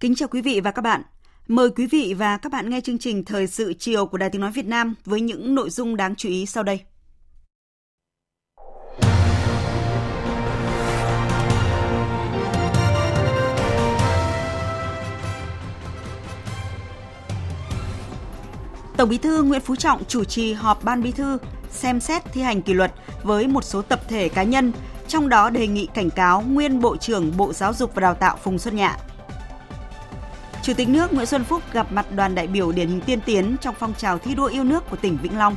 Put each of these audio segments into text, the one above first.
Kính chào quý vị và các bạn. Mời quý vị và các bạn nghe chương trình Thời sự chiều của Đài Tiếng Nói Việt Nam với những nội dung đáng chú ý sau đây. Tổng Bí thư Nguyễn Phú Trọng chủ trì họp Ban Bí thư xem xét thi hành kỷ luật với một số tập thể cá nhân, trong đó đề nghị cảnh cáo nguyên Bộ trưởng Bộ Giáo dục và Đào tạo Phùng Xuân Nhạ. Chủ tịch nước Nguyễn Xuân Phúc gặp mặt đoàn đại biểu điển hình tiên tiến trong phong trào thi đua yêu nước của tỉnh Vĩnh Long.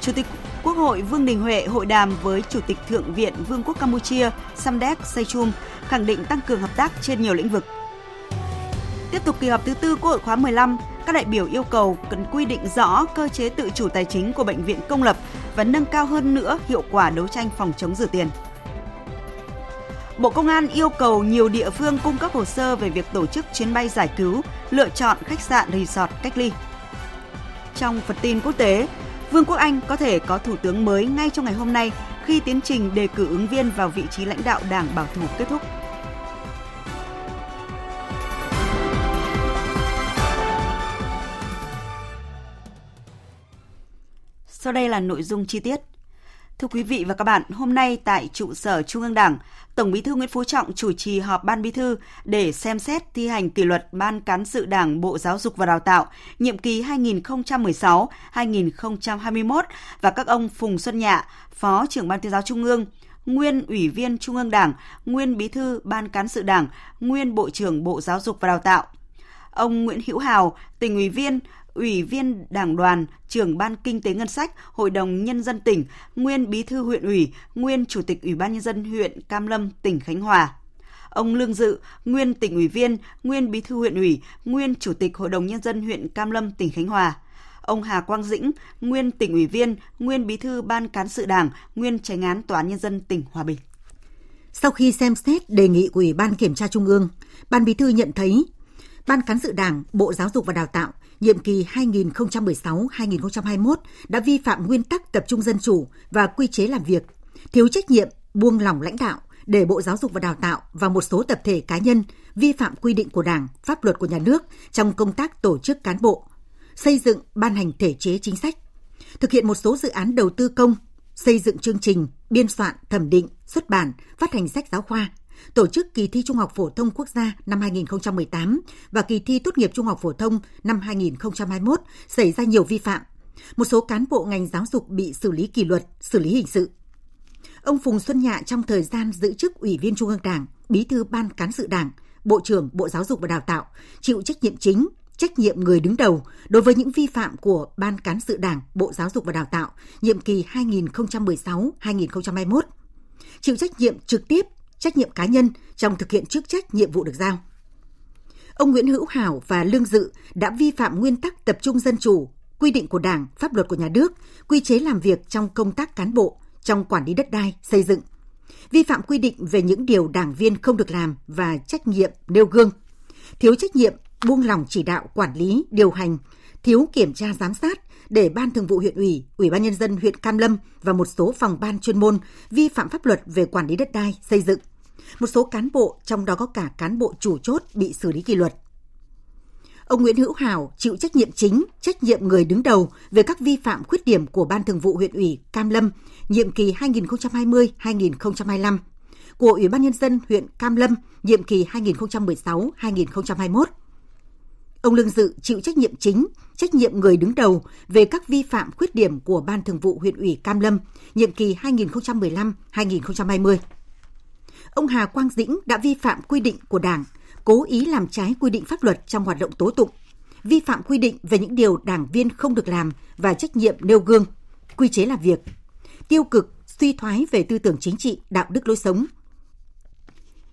Chủ tịch Quốc hội Vương Đình Huệ hội đàm với Chủ tịch Thượng viện Vương quốc Campuchia Samdech Sechum khẳng định tăng cường hợp tác trên nhiều lĩnh vực. Tiếp tục kỳ họp thứ tư Quốc hội khóa 15, các đại biểu yêu cầu cần quy định rõ cơ chế tự chủ tài chính của bệnh viện công lập và nâng cao hơn nữa hiệu quả đấu tranh phòng chống rửa tiền. Bộ Công an yêu cầu nhiều địa phương cung cấp hồ sơ về việc tổ chức chuyến bay giải cứu, lựa chọn khách sạn resort cách ly. Trong phần tin quốc tế, Vương quốc Anh có thể có thủ tướng mới ngay trong ngày hôm nay khi tiến trình đề cử ứng viên vào vị trí lãnh đạo Đảng Bảo thủ kết thúc. Sau đây là nội dung chi tiết. Thưa quý vị và các bạn, hôm nay tại trụ sở Trung ương Đảng, Tổng Bí thư Nguyễn Phú Trọng chủ trì họp Ban Bí thư để xem xét thi hành kỷ luật Ban cán sự Đảng Bộ Giáo dục và Đào tạo nhiệm kỳ 2016-2021 và các ông Phùng Xuân Nhạ, Phó trưởng Ban tuyên giáo Trung ương, nguyên Ủy viên Trung ương Đảng, nguyên Bí thư Ban cán sự Đảng, nguyên Bộ trưởng Bộ Giáo dục và Đào tạo. Ông Nguyễn Hữu Hào, tỉnh ủy viên, Ủy viên Đảng đoàn, trưởng Ban Kinh tế Ngân sách, Hội đồng Nhân dân tỉnh, nguyên Bí thư huyện ủy, nguyên Chủ tịch Ủy ban Nhân dân huyện Cam Lâm, tỉnh Khánh Hòa. Ông Lương Dự, nguyên tỉnh ủy viên, nguyên Bí thư huyện ủy, nguyên Chủ tịch Hội đồng Nhân dân huyện Cam Lâm, tỉnh Khánh Hòa. Ông Hà Quang Dĩnh, nguyên tỉnh ủy viên, nguyên Bí thư Ban Cán sự Đảng, nguyên Tránh án Tòa án Nhân dân tỉnh Hòa Bình. Sau khi xem xét đề nghị của Ủy ban Kiểm tra Trung ương, Ban Bí thư nhận thấy Ban Cán sự Đảng, Bộ Giáo dục và Đào tạo nhiệm kỳ 2016-2021 đã vi phạm nguyên tắc tập trung dân chủ và quy chế làm việc, thiếu trách nhiệm, buông lỏng lãnh đạo để Bộ Giáo dục và Đào tạo và một số tập thể cá nhân vi phạm quy định của Đảng, pháp luật của nhà nước trong công tác tổ chức cán bộ, xây dựng ban hành thể chế chính sách, thực hiện một số dự án đầu tư công, xây dựng chương trình, biên soạn, thẩm định, xuất bản, phát hành sách giáo khoa, tổ chức kỳ thi Trung học phổ thông quốc gia năm 2018 và kỳ thi tốt nghiệp Trung học phổ thông năm 2021 xảy ra nhiều vi phạm. Một số cán bộ ngành giáo dục bị xử lý kỷ luật, xử lý hình sự. Ông Phùng Xuân Nhạ trong thời gian giữ chức Ủy viên Trung ương Đảng, Bí thư Ban Cán sự Đảng, Bộ trưởng Bộ Giáo dục và Đào tạo, chịu trách nhiệm chính, trách nhiệm người đứng đầu đối với những vi phạm của Ban Cán sự Đảng, Bộ Giáo dục và Đào tạo, nhiệm kỳ 2016-2021. Chịu trách nhiệm trực tiếp trách nhiệm cá nhân trong thực hiện chức trách nhiệm vụ được giao. Ông Nguyễn Hữu Hảo và Lương Dự đã vi phạm nguyên tắc tập trung dân chủ, quy định của Đảng, pháp luật của nhà nước, quy chế làm việc trong công tác cán bộ, trong quản lý đất đai, xây dựng. Vi phạm quy định về những điều đảng viên không được làm và trách nhiệm nêu gương. Thiếu trách nhiệm, buông lỏng chỉ đạo quản lý, điều hành, thiếu kiểm tra giám sát để Ban Thường vụ huyện ủy, Ủy ban nhân dân huyện Cam Lâm và một số phòng ban chuyên môn vi phạm pháp luật về quản lý đất đai, xây dựng. Một số cán bộ, trong đó có cả cán bộ chủ chốt bị xử lý kỷ luật. Ông Nguyễn Hữu Hào chịu trách nhiệm chính, trách nhiệm người đứng đầu về các vi phạm khuyết điểm của Ban Thường vụ huyện ủy Cam Lâm nhiệm kỳ 2020-2025, của Ủy ban nhân dân huyện Cam Lâm nhiệm kỳ 2016-2021 Ông Lương Dự chịu trách nhiệm chính, trách nhiệm người đứng đầu về các vi phạm khuyết điểm của Ban Thường vụ huyện ủy Cam Lâm, nhiệm kỳ 2015-2020. ông Hà Quang Dĩnh đã vi phạm quy định của Đảng, cố ý làm trái quy định pháp luật trong hoạt động tố tụng, vi phạm quy định về những điều đảng viên không được làm và trách nhiệm nêu gương, quy chế làm việc, tiêu cực, suy thoái về tư tưởng chính trị, đạo đức lối sống,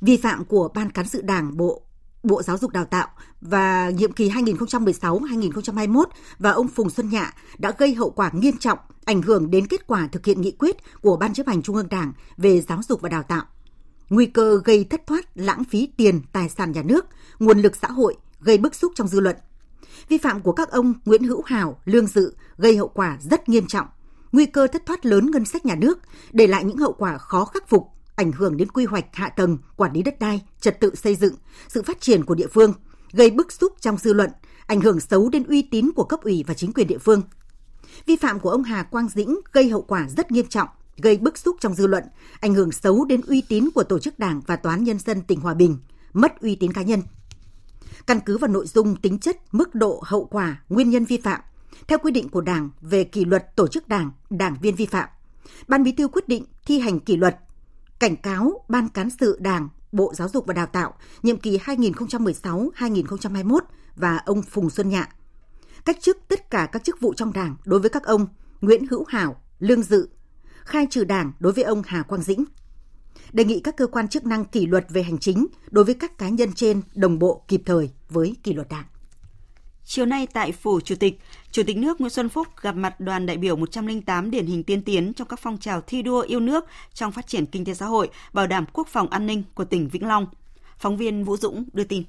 vi phạm của Ban cán sự Đảng Bộ Bộ Giáo dục Đào tạo và nhiệm kỳ 2016-2021 và ông Phùng Xuân Nhạ đã gây hậu quả nghiêm trọng, ảnh hưởng đến kết quả thực hiện nghị quyết của Ban chấp hành Trung ương Đảng về giáo dục và đào tạo. Nguy cơ gây thất thoát, lãng phí tiền, tài sản nhà nước, nguồn lực xã hội, gây bức xúc trong dư luận. Vi phạm của các ông Nguyễn Hữu Hào, Lương Dự gây hậu quả rất nghiêm trọng, nguy cơ thất thoát lớn ngân sách nhà nước, để lại những hậu quả khó khắc phục ảnh hưởng đến quy hoạch hạ tầng, quản lý đất đai, trật tự xây dựng, sự phát triển của địa phương, gây bức xúc trong dư luận, ảnh hưởng xấu đến uy tín của cấp ủy và chính quyền địa phương. Vi phạm của ông Hà Quang Dĩnh gây hậu quả rất nghiêm trọng, gây bức xúc trong dư luận, ảnh hưởng xấu đến uy tín của tổ chức đảng và toán nhân dân tỉnh Hòa Bình, mất uy tín cá nhân. Căn cứ vào nội dung, tính chất, mức độ, hậu quả, nguyên nhân vi phạm, theo quy định của Đảng về kỷ luật tổ chức đảng, đảng viên vi phạm, Ban Bí thư quyết định thi hành kỷ luật cảnh cáo Ban Cán sự Đảng, Bộ Giáo dục và Đào tạo nhiệm kỳ 2016-2021 và ông Phùng Xuân Nhạ. Cách chức tất cả các chức vụ trong Đảng đối với các ông Nguyễn Hữu Hảo, Lương Dự, khai trừ Đảng đối với ông Hà Quang Dĩnh. Đề nghị các cơ quan chức năng kỷ luật về hành chính đối với các cá nhân trên đồng bộ kịp thời với kỷ luật Đảng. Chiều nay tại Phủ Chủ tịch, Chủ tịch nước Nguyễn Xuân Phúc gặp mặt đoàn đại biểu 108 điển hình tiên tiến trong các phong trào thi đua yêu nước trong phát triển kinh tế xã hội, bảo đảm quốc phòng an ninh của tỉnh Vĩnh Long. Phóng viên Vũ Dũng đưa tin.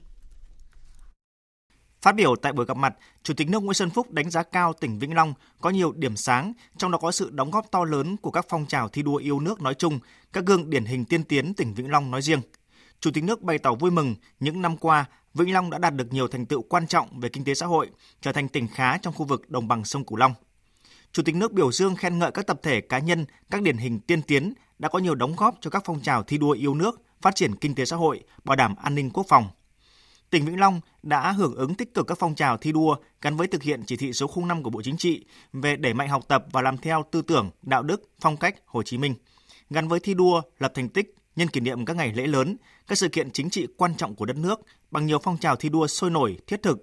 Phát biểu tại buổi gặp mặt, Chủ tịch nước Nguyễn Xuân Phúc đánh giá cao tỉnh Vĩnh Long có nhiều điểm sáng, trong đó có sự đóng góp to lớn của các phong trào thi đua yêu nước nói chung, các gương điển hình tiên tiến tỉnh Vĩnh Long nói riêng. Chủ tịch nước bày tỏ vui mừng những năm qua Vĩnh Long đã đạt được nhiều thành tựu quan trọng về kinh tế xã hội, trở thành tỉnh khá trong khu vực đồng bằng sông Cửu Long. Chủ tịch nước biểu dương khen ngợi các tập thể cá nhân, các điển hình tiên tiến đã có nhiều đóng góp cho các phong trào thi đua yêu nước, phát triển kinh tế xã hội, bảo đảm an ninh quốc phòng. Tỉnh Vĩnh Long đã hưởng ứng tích cực các phong trào thi đua gắn với thực hiện chỉ thị số 05 của Bộ Chính trị về đẩy mạnh học tập và làm theo tư tưởng, đạo đức, phong cách Hồ Chí Minh, gắn với thi đua lập thành tích nhân kỷ niệm các ngày lễ lớn, các sự kiện chính trị quan trọng của đất nước bằng nhiều phong trào thi đua sôi nổi, thiết thực.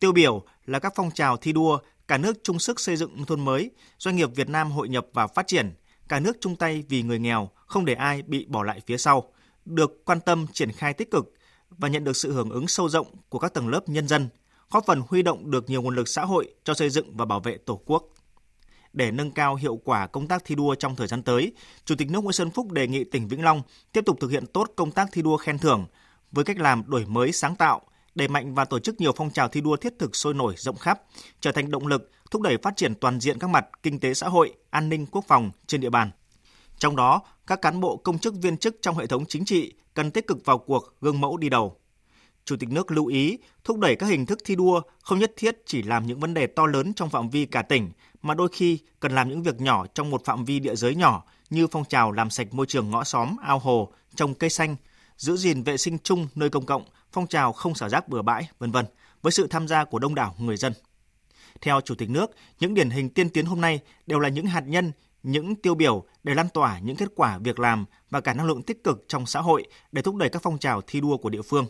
Tiêu biểu là các phong trào thi đua cả nước chung sức xây dựng nông thôn mới, doanh nghiệp Việt Nam hội nhập và phát triển, cả nước chung tay vì người nghèo, không để ai bị bỏ lại phía sau, được quan tâm triển khai tích cực và nhận được sự hưởng ứng sâu rộng của các tầng lớp nhân dân, góp phần huy động được nhiều nguồn lực xã hội cho xây dựng và bảo vệ Tổ quốc. Để nâng cao hiệu quả công tác thi đua trong thời gian tới, Chủ tịch nước Nguyễn Xuân Phúc đề nghị tỉnh Vĩnh Long tiếp tục thực hiện tốt công tác thi đua khen thưởng với cách làm đổi mới sáng tạo, đẩy mạnh và tổ chức nhiều phong trào thi đua thiết thực sôi nổi rộng khắp, trở thành động lực thúc đẩy phát triển toàn diện các mặt kinh tế xã hội, an ninh quốc phòng trên địa bàn. Trong đó, các cán bộ công chức viên chức trong hệ thống chính trị cần tích cực vào cuộc, gương mẫu đi đầu. Chủ tịch nước lưu ý thúc đẩy các hình thức thi đua không nhất thiết chỉ làm những vấn đề to lớn trong phạm vi cả tỉnh mà đôi khi cần làm những việc nhỏ trong một phạm vi địa giới nhỏ như phong trào làm sạch môi trường ngõ xóm, ao hồ, trồng cây xanh, giữ gìn vệ sinh chung nơi công cộng, phong trào không xả rác bừa bãi, vân vân, với sự tham gia của đông đảo người dân. Theo Chủ tịch nước, những điển hình tiên tiến hôm nay đều là những hạt nhân, những tiêu biểu để lan tỏa những kết quả việc làm và cả năng lượng tích cực trong xã hội để thúc đẩy các phong trào thi đua của địa phương.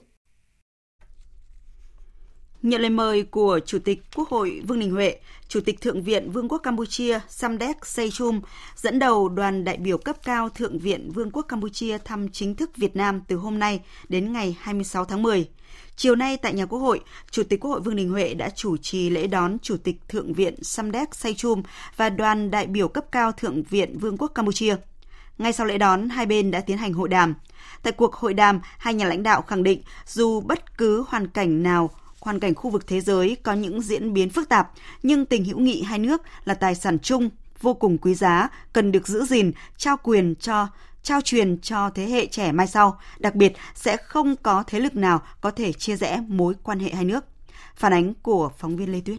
Nhận lời mời của Chủ tịch Quốc hội Vương Đình Huệ, Chủ tịch Thượng viện Vương quốc Campuchia Samdech Seychum dẫn đầu đoàn đại biểu cấp cao Thượng viện Vương quốc Campuchia thăm chính thức Việt Nam từ hôm nay đến ngày 26 tháng 10. Chiều nay tại nhà Quốc hội, Chủ tịch Quốc hội Vương Đình Huệ đã chủ trì lễ đón Chủ tịch Thượng viện Samdech Seychum và đoàn đại biểu cấp cao Thượng viện Vương quốc Campuchia. Ngay sau lễ đón, hai bên đã tiến hành hội đàm. Tại cuộc hội đàm, hai nhà lãnh đạo khẳng định dù bất cứ hoàn cảnh nào hoàn cảnh khu vực thế giới có những diễn biến phức tạp, nhưng tình hữu nghị hai nước là tài sản chung vô cùng quý giá, cần được giữ gìn, trao quyền cho trao truyền cho thế hệ trẻ mai sau, đặc biệt sẽ không có thế lực nào có thể chia rẽ mối quan hệ hai nước. Phản ánh của phóng viên Lê Tuyết.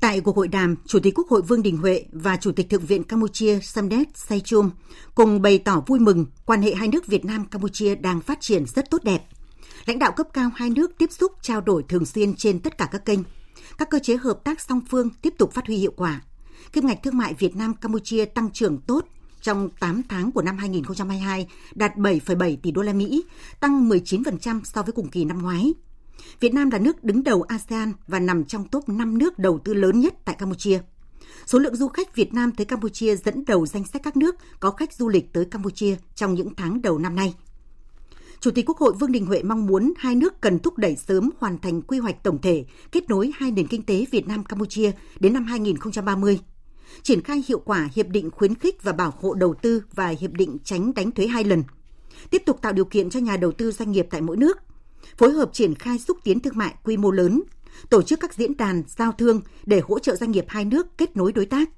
Tại cuộc hội đàm, Chủ tịch Quốc hội Vương Đình Huệ và Chủ tịch Thượng viện Campuchia Samdech Saychum cùng bày tỏ vui mừng quan hệ hai nước Việt Nam Campuchia đang phát triển rất tốt đẹp. Lãnh đạo cấp cao hai nước tiếp xúc trao đổi thường xuyên trên tất cả các kênh. Các cơ chế hợp tác song phương tiếp tục phát huy hiệu quả. Kim ngạch thương mại Việt Nam Campuchia tăng trưởng tốt trong 8 tháng của năm 2022 đạt 7,7 tỷ đô la Mỹ, tăng 19% so với cùng kỳ năm ngoái. Việt Nam là nước đứng đầu ASEAN và nằm trong top 5 nước đầu tư lớn nhất tại Campuchia. Số lượng du khách Việt Nam tới Campuchia dẫn đầu danh sách các nước có khách du lịch tới Campuchia trong những tháng đầu năm nay. Chủ tịch Quốc hội Vương Đình Huệ mong muốn hai nước cần thúc đẩy sớm hoàn thành quy hoạch tổng thể kết nối hai nền kinh tế Việt Nam Campuchia đến năm 2030 triển khai hiệu quả hiệp định khuyến khích và bảo hộ đầu tư và hiệp định tránh đánh thuế hai lần, tiếp tục tạo điều kiện cho nhà đầu tư doanh nghiệp tại mỗi nước, phối hợp triển khai xúc tiến thương mại quy mô lớn, tổ chức các diễn đàn giao thương để hỗ trợ doanh nghiệp hai nước kết nối đối tác.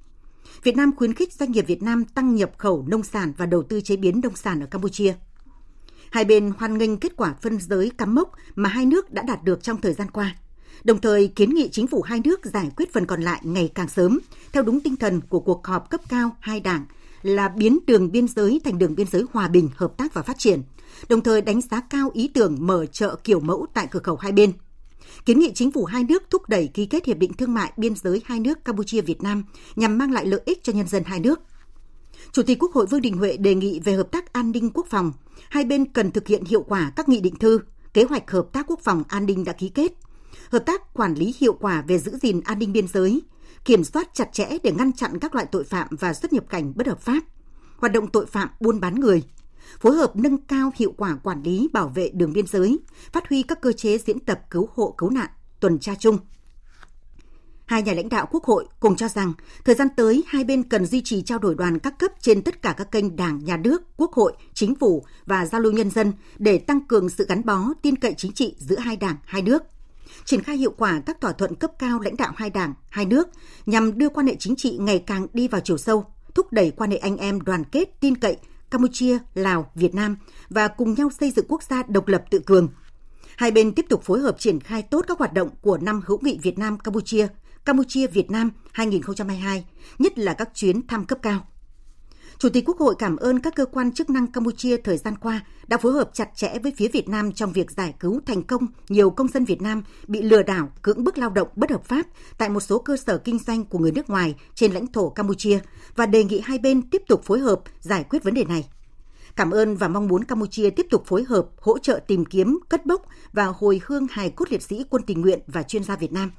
Việt Nam khuyến khích doanh nghiệp Việt Nam tăng nhập khẩu nông sản và đầu tư chế biến nông sản ở Campuchia. Hai bên hoan nghênh kết quả phân giới cắm mốc mà hai nước đã đạt được trong thời gian qua – đồng thời kiến nghị chính phủ hai nước giải quyết phần còn lại ngày càng sớm, theo đúng tinh thần của cuộc họp cấp cao hai đảng là biến đường biên giới thành đường biên giới hòa bình, hợp tác và phát triển, đồng thời đánh giá cao ý tưởng mở chợ kiểu mẫu tại cửa khẩu hai bên. Kiến nghị chính phủ hai nước thúc đẩy ký kết hiệp định thương mại biên giới hai nước Campuchia Việt Nam nhằm mang lại lợi ích cho nhân dân hai nước. Chủ tịch Quốc hội Vương Đình Huệ đề nghị về hợp tác an ninh quốc phòng, hai bên cần thực hiện hiệu quả các nghị định thư, kế hoạch hợp tác quốc phòng an ninh đã ký kết, hợp tác quản lý hiệu quả về giữ gìn an ninh biên giới, kiểm soát chặt chẽ để ngăn chặn các loại tội phạm và xuất nhập cảnh bất hợp pháp, hoạt động tội phạm buôn bán người, phối hợp nâng cao hiệu quả quản lý bảo vệ đường biên giới, phát huy các cơ chế diễn tập cứu hộ cứu nạn, tuần tra chung. Hai nhà lãnh đạo Quốc hội cùng cho rằng thời gian tới hai bên cần duy trì trao đổi đoàn các cấp trên tất cả các kênh Đảng, Nhà nước, Quốc hội, Chính phủ và giao lưu nhân dân để tăng cường sự gắn bó, tin cậy chính trị giữa hai đảng, hai nước – triển khai hiệu quả các thỏa thuận cấp cao lãnh đạo hai đảng, hai nước nhằm đưa quan hệ chính trị ngày càng đi vào chiều sâu, thúc đẩy quan hệ anh em đoàn kết tin cậy Campuchia, Lào, Việt Nam và cùng nhau xây dựng quốc gia độc lập tự cường. Hai bên tiếp tục phối hợp triển khai tốt các hoạt động của năm hữu nghị Việt Nam Campuchia, Campuchia Việt Nam 2022, nhất là các chuyến thăm cấp cao. Chủ tịch Quốc hội cảm ơn các cơ quan chức năng Campuchia thời gian qua đã phối hợp chặt chẽ với phía Việt Nam trong việc giải cứu thành công nhiều công dân Việt Nam bị lừa đảo, cưỡng bức lao động bất hợp pháp tại một số cơ sở kinh doanh của người nước ngoài trên lãnh thổ Campuchia và đề nghị hai bên tiếp tục phối hợp giải quyết vấn đề này. Cảm ơn và mong muốn Campuchia tiếp tục phối hợp hỗ trợ tìm kiếm, cất bốc và hồi hương hài cốt liệt sĩ quân tình nguyện và chuyên gia Việt Nam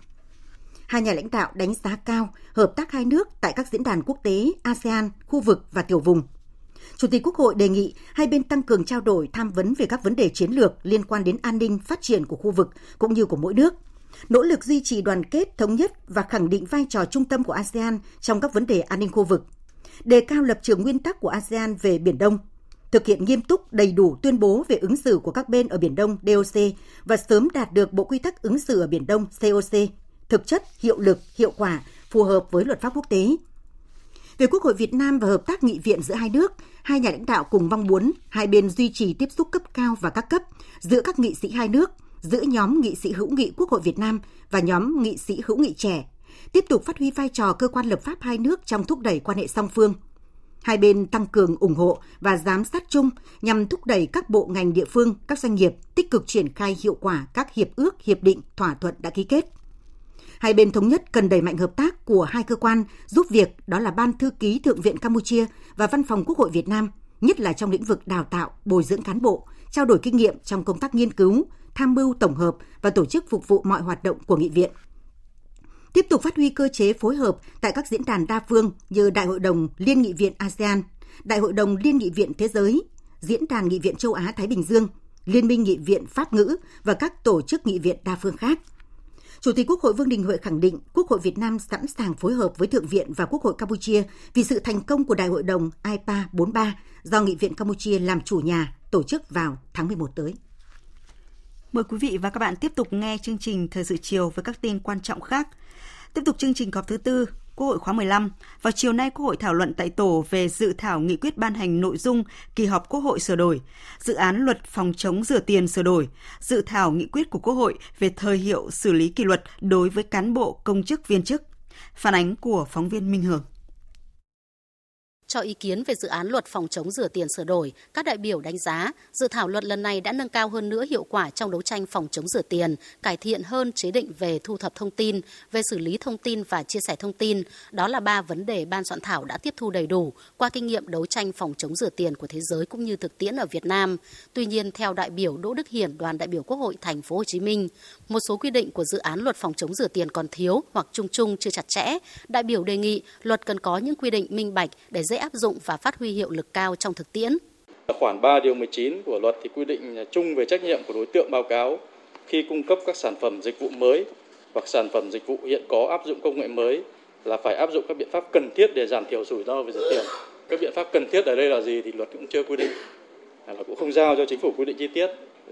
hai nhà lãnh đạo đánh giá cao hợp tác hai nước tại các diễn đàn quốc tế, ASEAN, khu vực và tiểu vùng. Chủ tịch Quốc hội đề nghị hai bên tăng cường trao đổi tham vấn về các vấn đề chiến lược liên quan đến an ninh phát triển của khu vực cũng như của mỗi nước, nỗ lực duy trì đoàn kết, thống nhất và khẳng định vai trò trung tâm của ASEAN trong các vấn đề an ninh khu vực, đề cao lập trường nguyên tắc của ASEAN về Biển Đông, thực hiện nghiêm túc đầy đủ tuyên bố về ứng xử của các bên ở Biển Đông DOC và sớm đạt được Bộ Quy tắc ứng xử ở Biển Đông COC thực chất, hiệu lực, hiệu quả, phù hợp với luật pháp quốc tế. Về Quốc hội Việt Nam và hợp tác nghị viện giữa hai nước, hai nhà lãnh đạo cùng mong muốn hai bên duy trì tiếp xúc cấp cao và các cấp giữa các nghị sĩ hai nước, giữa nhóm nghị sĩ hữu nghị Quốc hội Việt Nam và nhóm nghị sĩ hữu nghị trẻ, tiếp tục phát huy vai trò cơ quan lập pháp hai nước trong thúc đẩy quan hệ song phương. Hai bên tăng cường ủng hộ và giám sát chung nhằm thúc đẩy các bộ ngành địa phương, các doanh nghiệp tích cực triển khai hiệu quả các hiệp ước, hiệp định, thỏa thuận đã ký kết Hai bên thống nhất cần đẩy mạnh hợp tác của hai cơ quan giúp việc đó là Ban Thư ký Thượng viện Campuchia và Văn phòng Quốc hội Việt Nam, nhất là trong lĩnh vực đào tạo, bồi dưỡng cán bộ, trao đổi kinh nghiệm trong công tác nghiên cứu, tham mưu tổng hợp và tổ chức phục vụ mọi hoạt động của nghị viện. Tiếp tục phát huy cơ chế phối hợp tại các diễn đàn đa phương như Đại hội đồng Liên nghị viện ASEAN, Đại hội đồng Liên nghị viện Thế giới, Diễn đàn Nghị viện châu Á Thái Bình Dương, Liên minh Nghị viện Pháp ngữ và các tổ chức nghị viện đa phương khác – Chủ tịch Quốc hội Vương Đình Huệ khẳng định Quốc hội Việt Nam sẵn sàng phối hợp với Thượng viện và Quốc hội Campuchia vì sự thành công của Đại hội đồng IPA 43 do Nghị viện Campuchia làm chủ nhà tổ chức vào tháng 11 tới. Mời quý vị và các bạn tiếp tục nghe chương trình Thời sự chiều với các tin quan trọng khác. Tiếp tục chương trình họp thứ tư, Quốc hội khóa 15. Vào chiều nay, Quốc hội thảo luận tại tổ về dự thảo nghị quyết ban hành nội dung kỳ họp Quốc hội sửa đổi, dự án luật phòng chống rửa tiền sửa đổi, dự thảo nghị quyết của Quốc hội về thời hiệu xử lý kỷ luật đối với cán bộ công chức viên chức. Phản ánh của phóng viên Minh Hường. Cho ý kiến về dự án luật phòng chống rửa tiền sửa đổi, các đại biểu đánh giá dự thảo luật lần này đã nâng cao hơn nữa hiệu quả trong đấu tranh phòng chống rửa tiền, cải thiện hơn chế định về thu thập thông tin, về xử lý thông tin và chia sẻ thông tin. Đó là ba vấn đề ban soạn thảo đã tiếp thu đầy đủ qua kinh nghiệm đấu tranh phòng chống rửa tiền của thế giới cũng như thực tiễn ở Việt Nam. Tuy nhiên, theo đại biểu Đỗ Đức Hiển, đoàn đại biểu Quốc hội thành phố Hồ Chí Minh, một số quy định của dự án luật phòng chống rửa tiền còn thiếu hoặc chung chung chưa chặt chẽ. Đại biểu đề nghị luật cần có những quy định minh bạch để dễ áp dụng và phát huy hiệu lực cao trong thực tiễn. Khoản 3 điều 19 của luật thì quy định chung về trách nhiệm của đối tượng báo cáo khi cung cấp các sản phẩm dịch vụ mới hoặc sản phẩm dịch vụ hiện có áp dụng công nghệ mới là phải áp dụng các biện pháp cần thiết để giảm thiểu rủi ro về rửa tiền. Các biện pháp cần thiết ở đây là gì thì luật cũng chưa quy định, à, là cũng không giao cho chính phủ quy định chi tiết.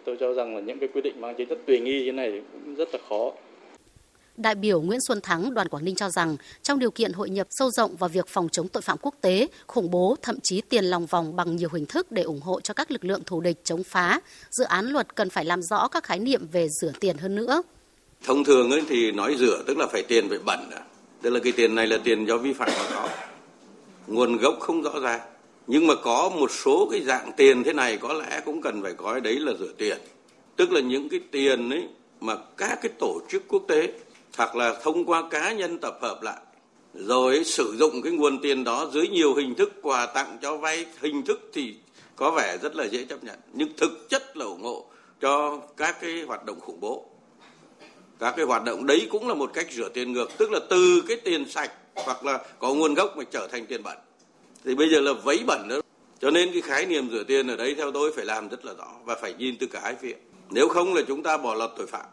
Tôi cho rằng là những cái quy định mang tính chất tùy nghi như này cũng rất là khó. Đại biểu Nguyễn Xuân Thắng, đoàn Quảng Ninh cho rằng, trong điều kiện hội nhập sâu rộng vào việc phòng chống tội phạm quốc tế, khủng bố, thậm chí tiền lòng vòng bằng nhiều hình thức để ủng hộ cho các lực lượng thù địch chống phá, dự án luật cần phải làm rõ các khái niệm về rửa tiền hơn nữa. Thông thường ấy thì nói rửa tức là phải tiền phải bẩn, à. tức là cái tiền này là tiền do vi phạm mà có, nguồn gốc không rõ ràng. Nhưng mà có một số cái dạng tiền thế này có lẽ cũng cần phải coi đấy là rửa tiền. Tức là những cái tiền ấy mà các cái tổ chức quốc tế hoặc là thông qua cá nhân tập hợp lại, rồi sử dụng cái nguồn tiền đó dưới nhiều hình thức quà tặng cho vay. Hình thức thì có vẻ rất là dễ chấp nhận, nhưng thực chất là ủng hộ cho các cái hoạt động khủng bố. Các cái hoạt động đấy cũng là một cách rửa tiền ngược, tức là từ cái tiền sạch hoặc là có nguồn gốc mà trở thành tiền bẩn. Thì bây giờ là vấy bẩn nữa. Cho nên cái khái niệm rửa tiền ở đấy theo tôi phải làm rất là rõ và phải nhìn từ cả hai phía. Nếu không là chúng ta bỏ lọt tội phạm.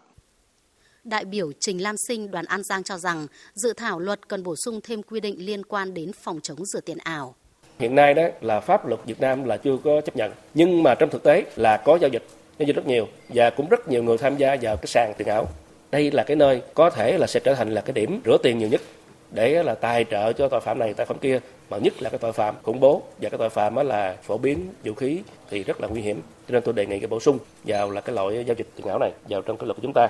Đại biểu Trình Lam Sinh đoàn An Giang cho rằng dự thảo luật cần bổ sung thêm quy định liên quan đến phòng chống rửa tiền ảo. Hiện nay đó là pháp luật Việt Nam là chưa có chấp nhận, nhưng mà trong thực tế là có giao dịch, giao dịch rất nhiều và cũng rất nhiều người tham gia vào cái sàn tiền ảo. Đây là cái nơi có thể là sẽ trở thành là cái điểm rửa tiền nhiều nhất để là tài trợ cho tội phạm này tội phạm kia mà nhất là cái tội phạm khủng bố và cái tội phạm đó là phổ biến vũ khí thì rất là nguy hiểm cho nên tôi đề nghị cái bổ sung vào là cái loại giao dịch tiền ảo này vào trong cái luật của chúng ta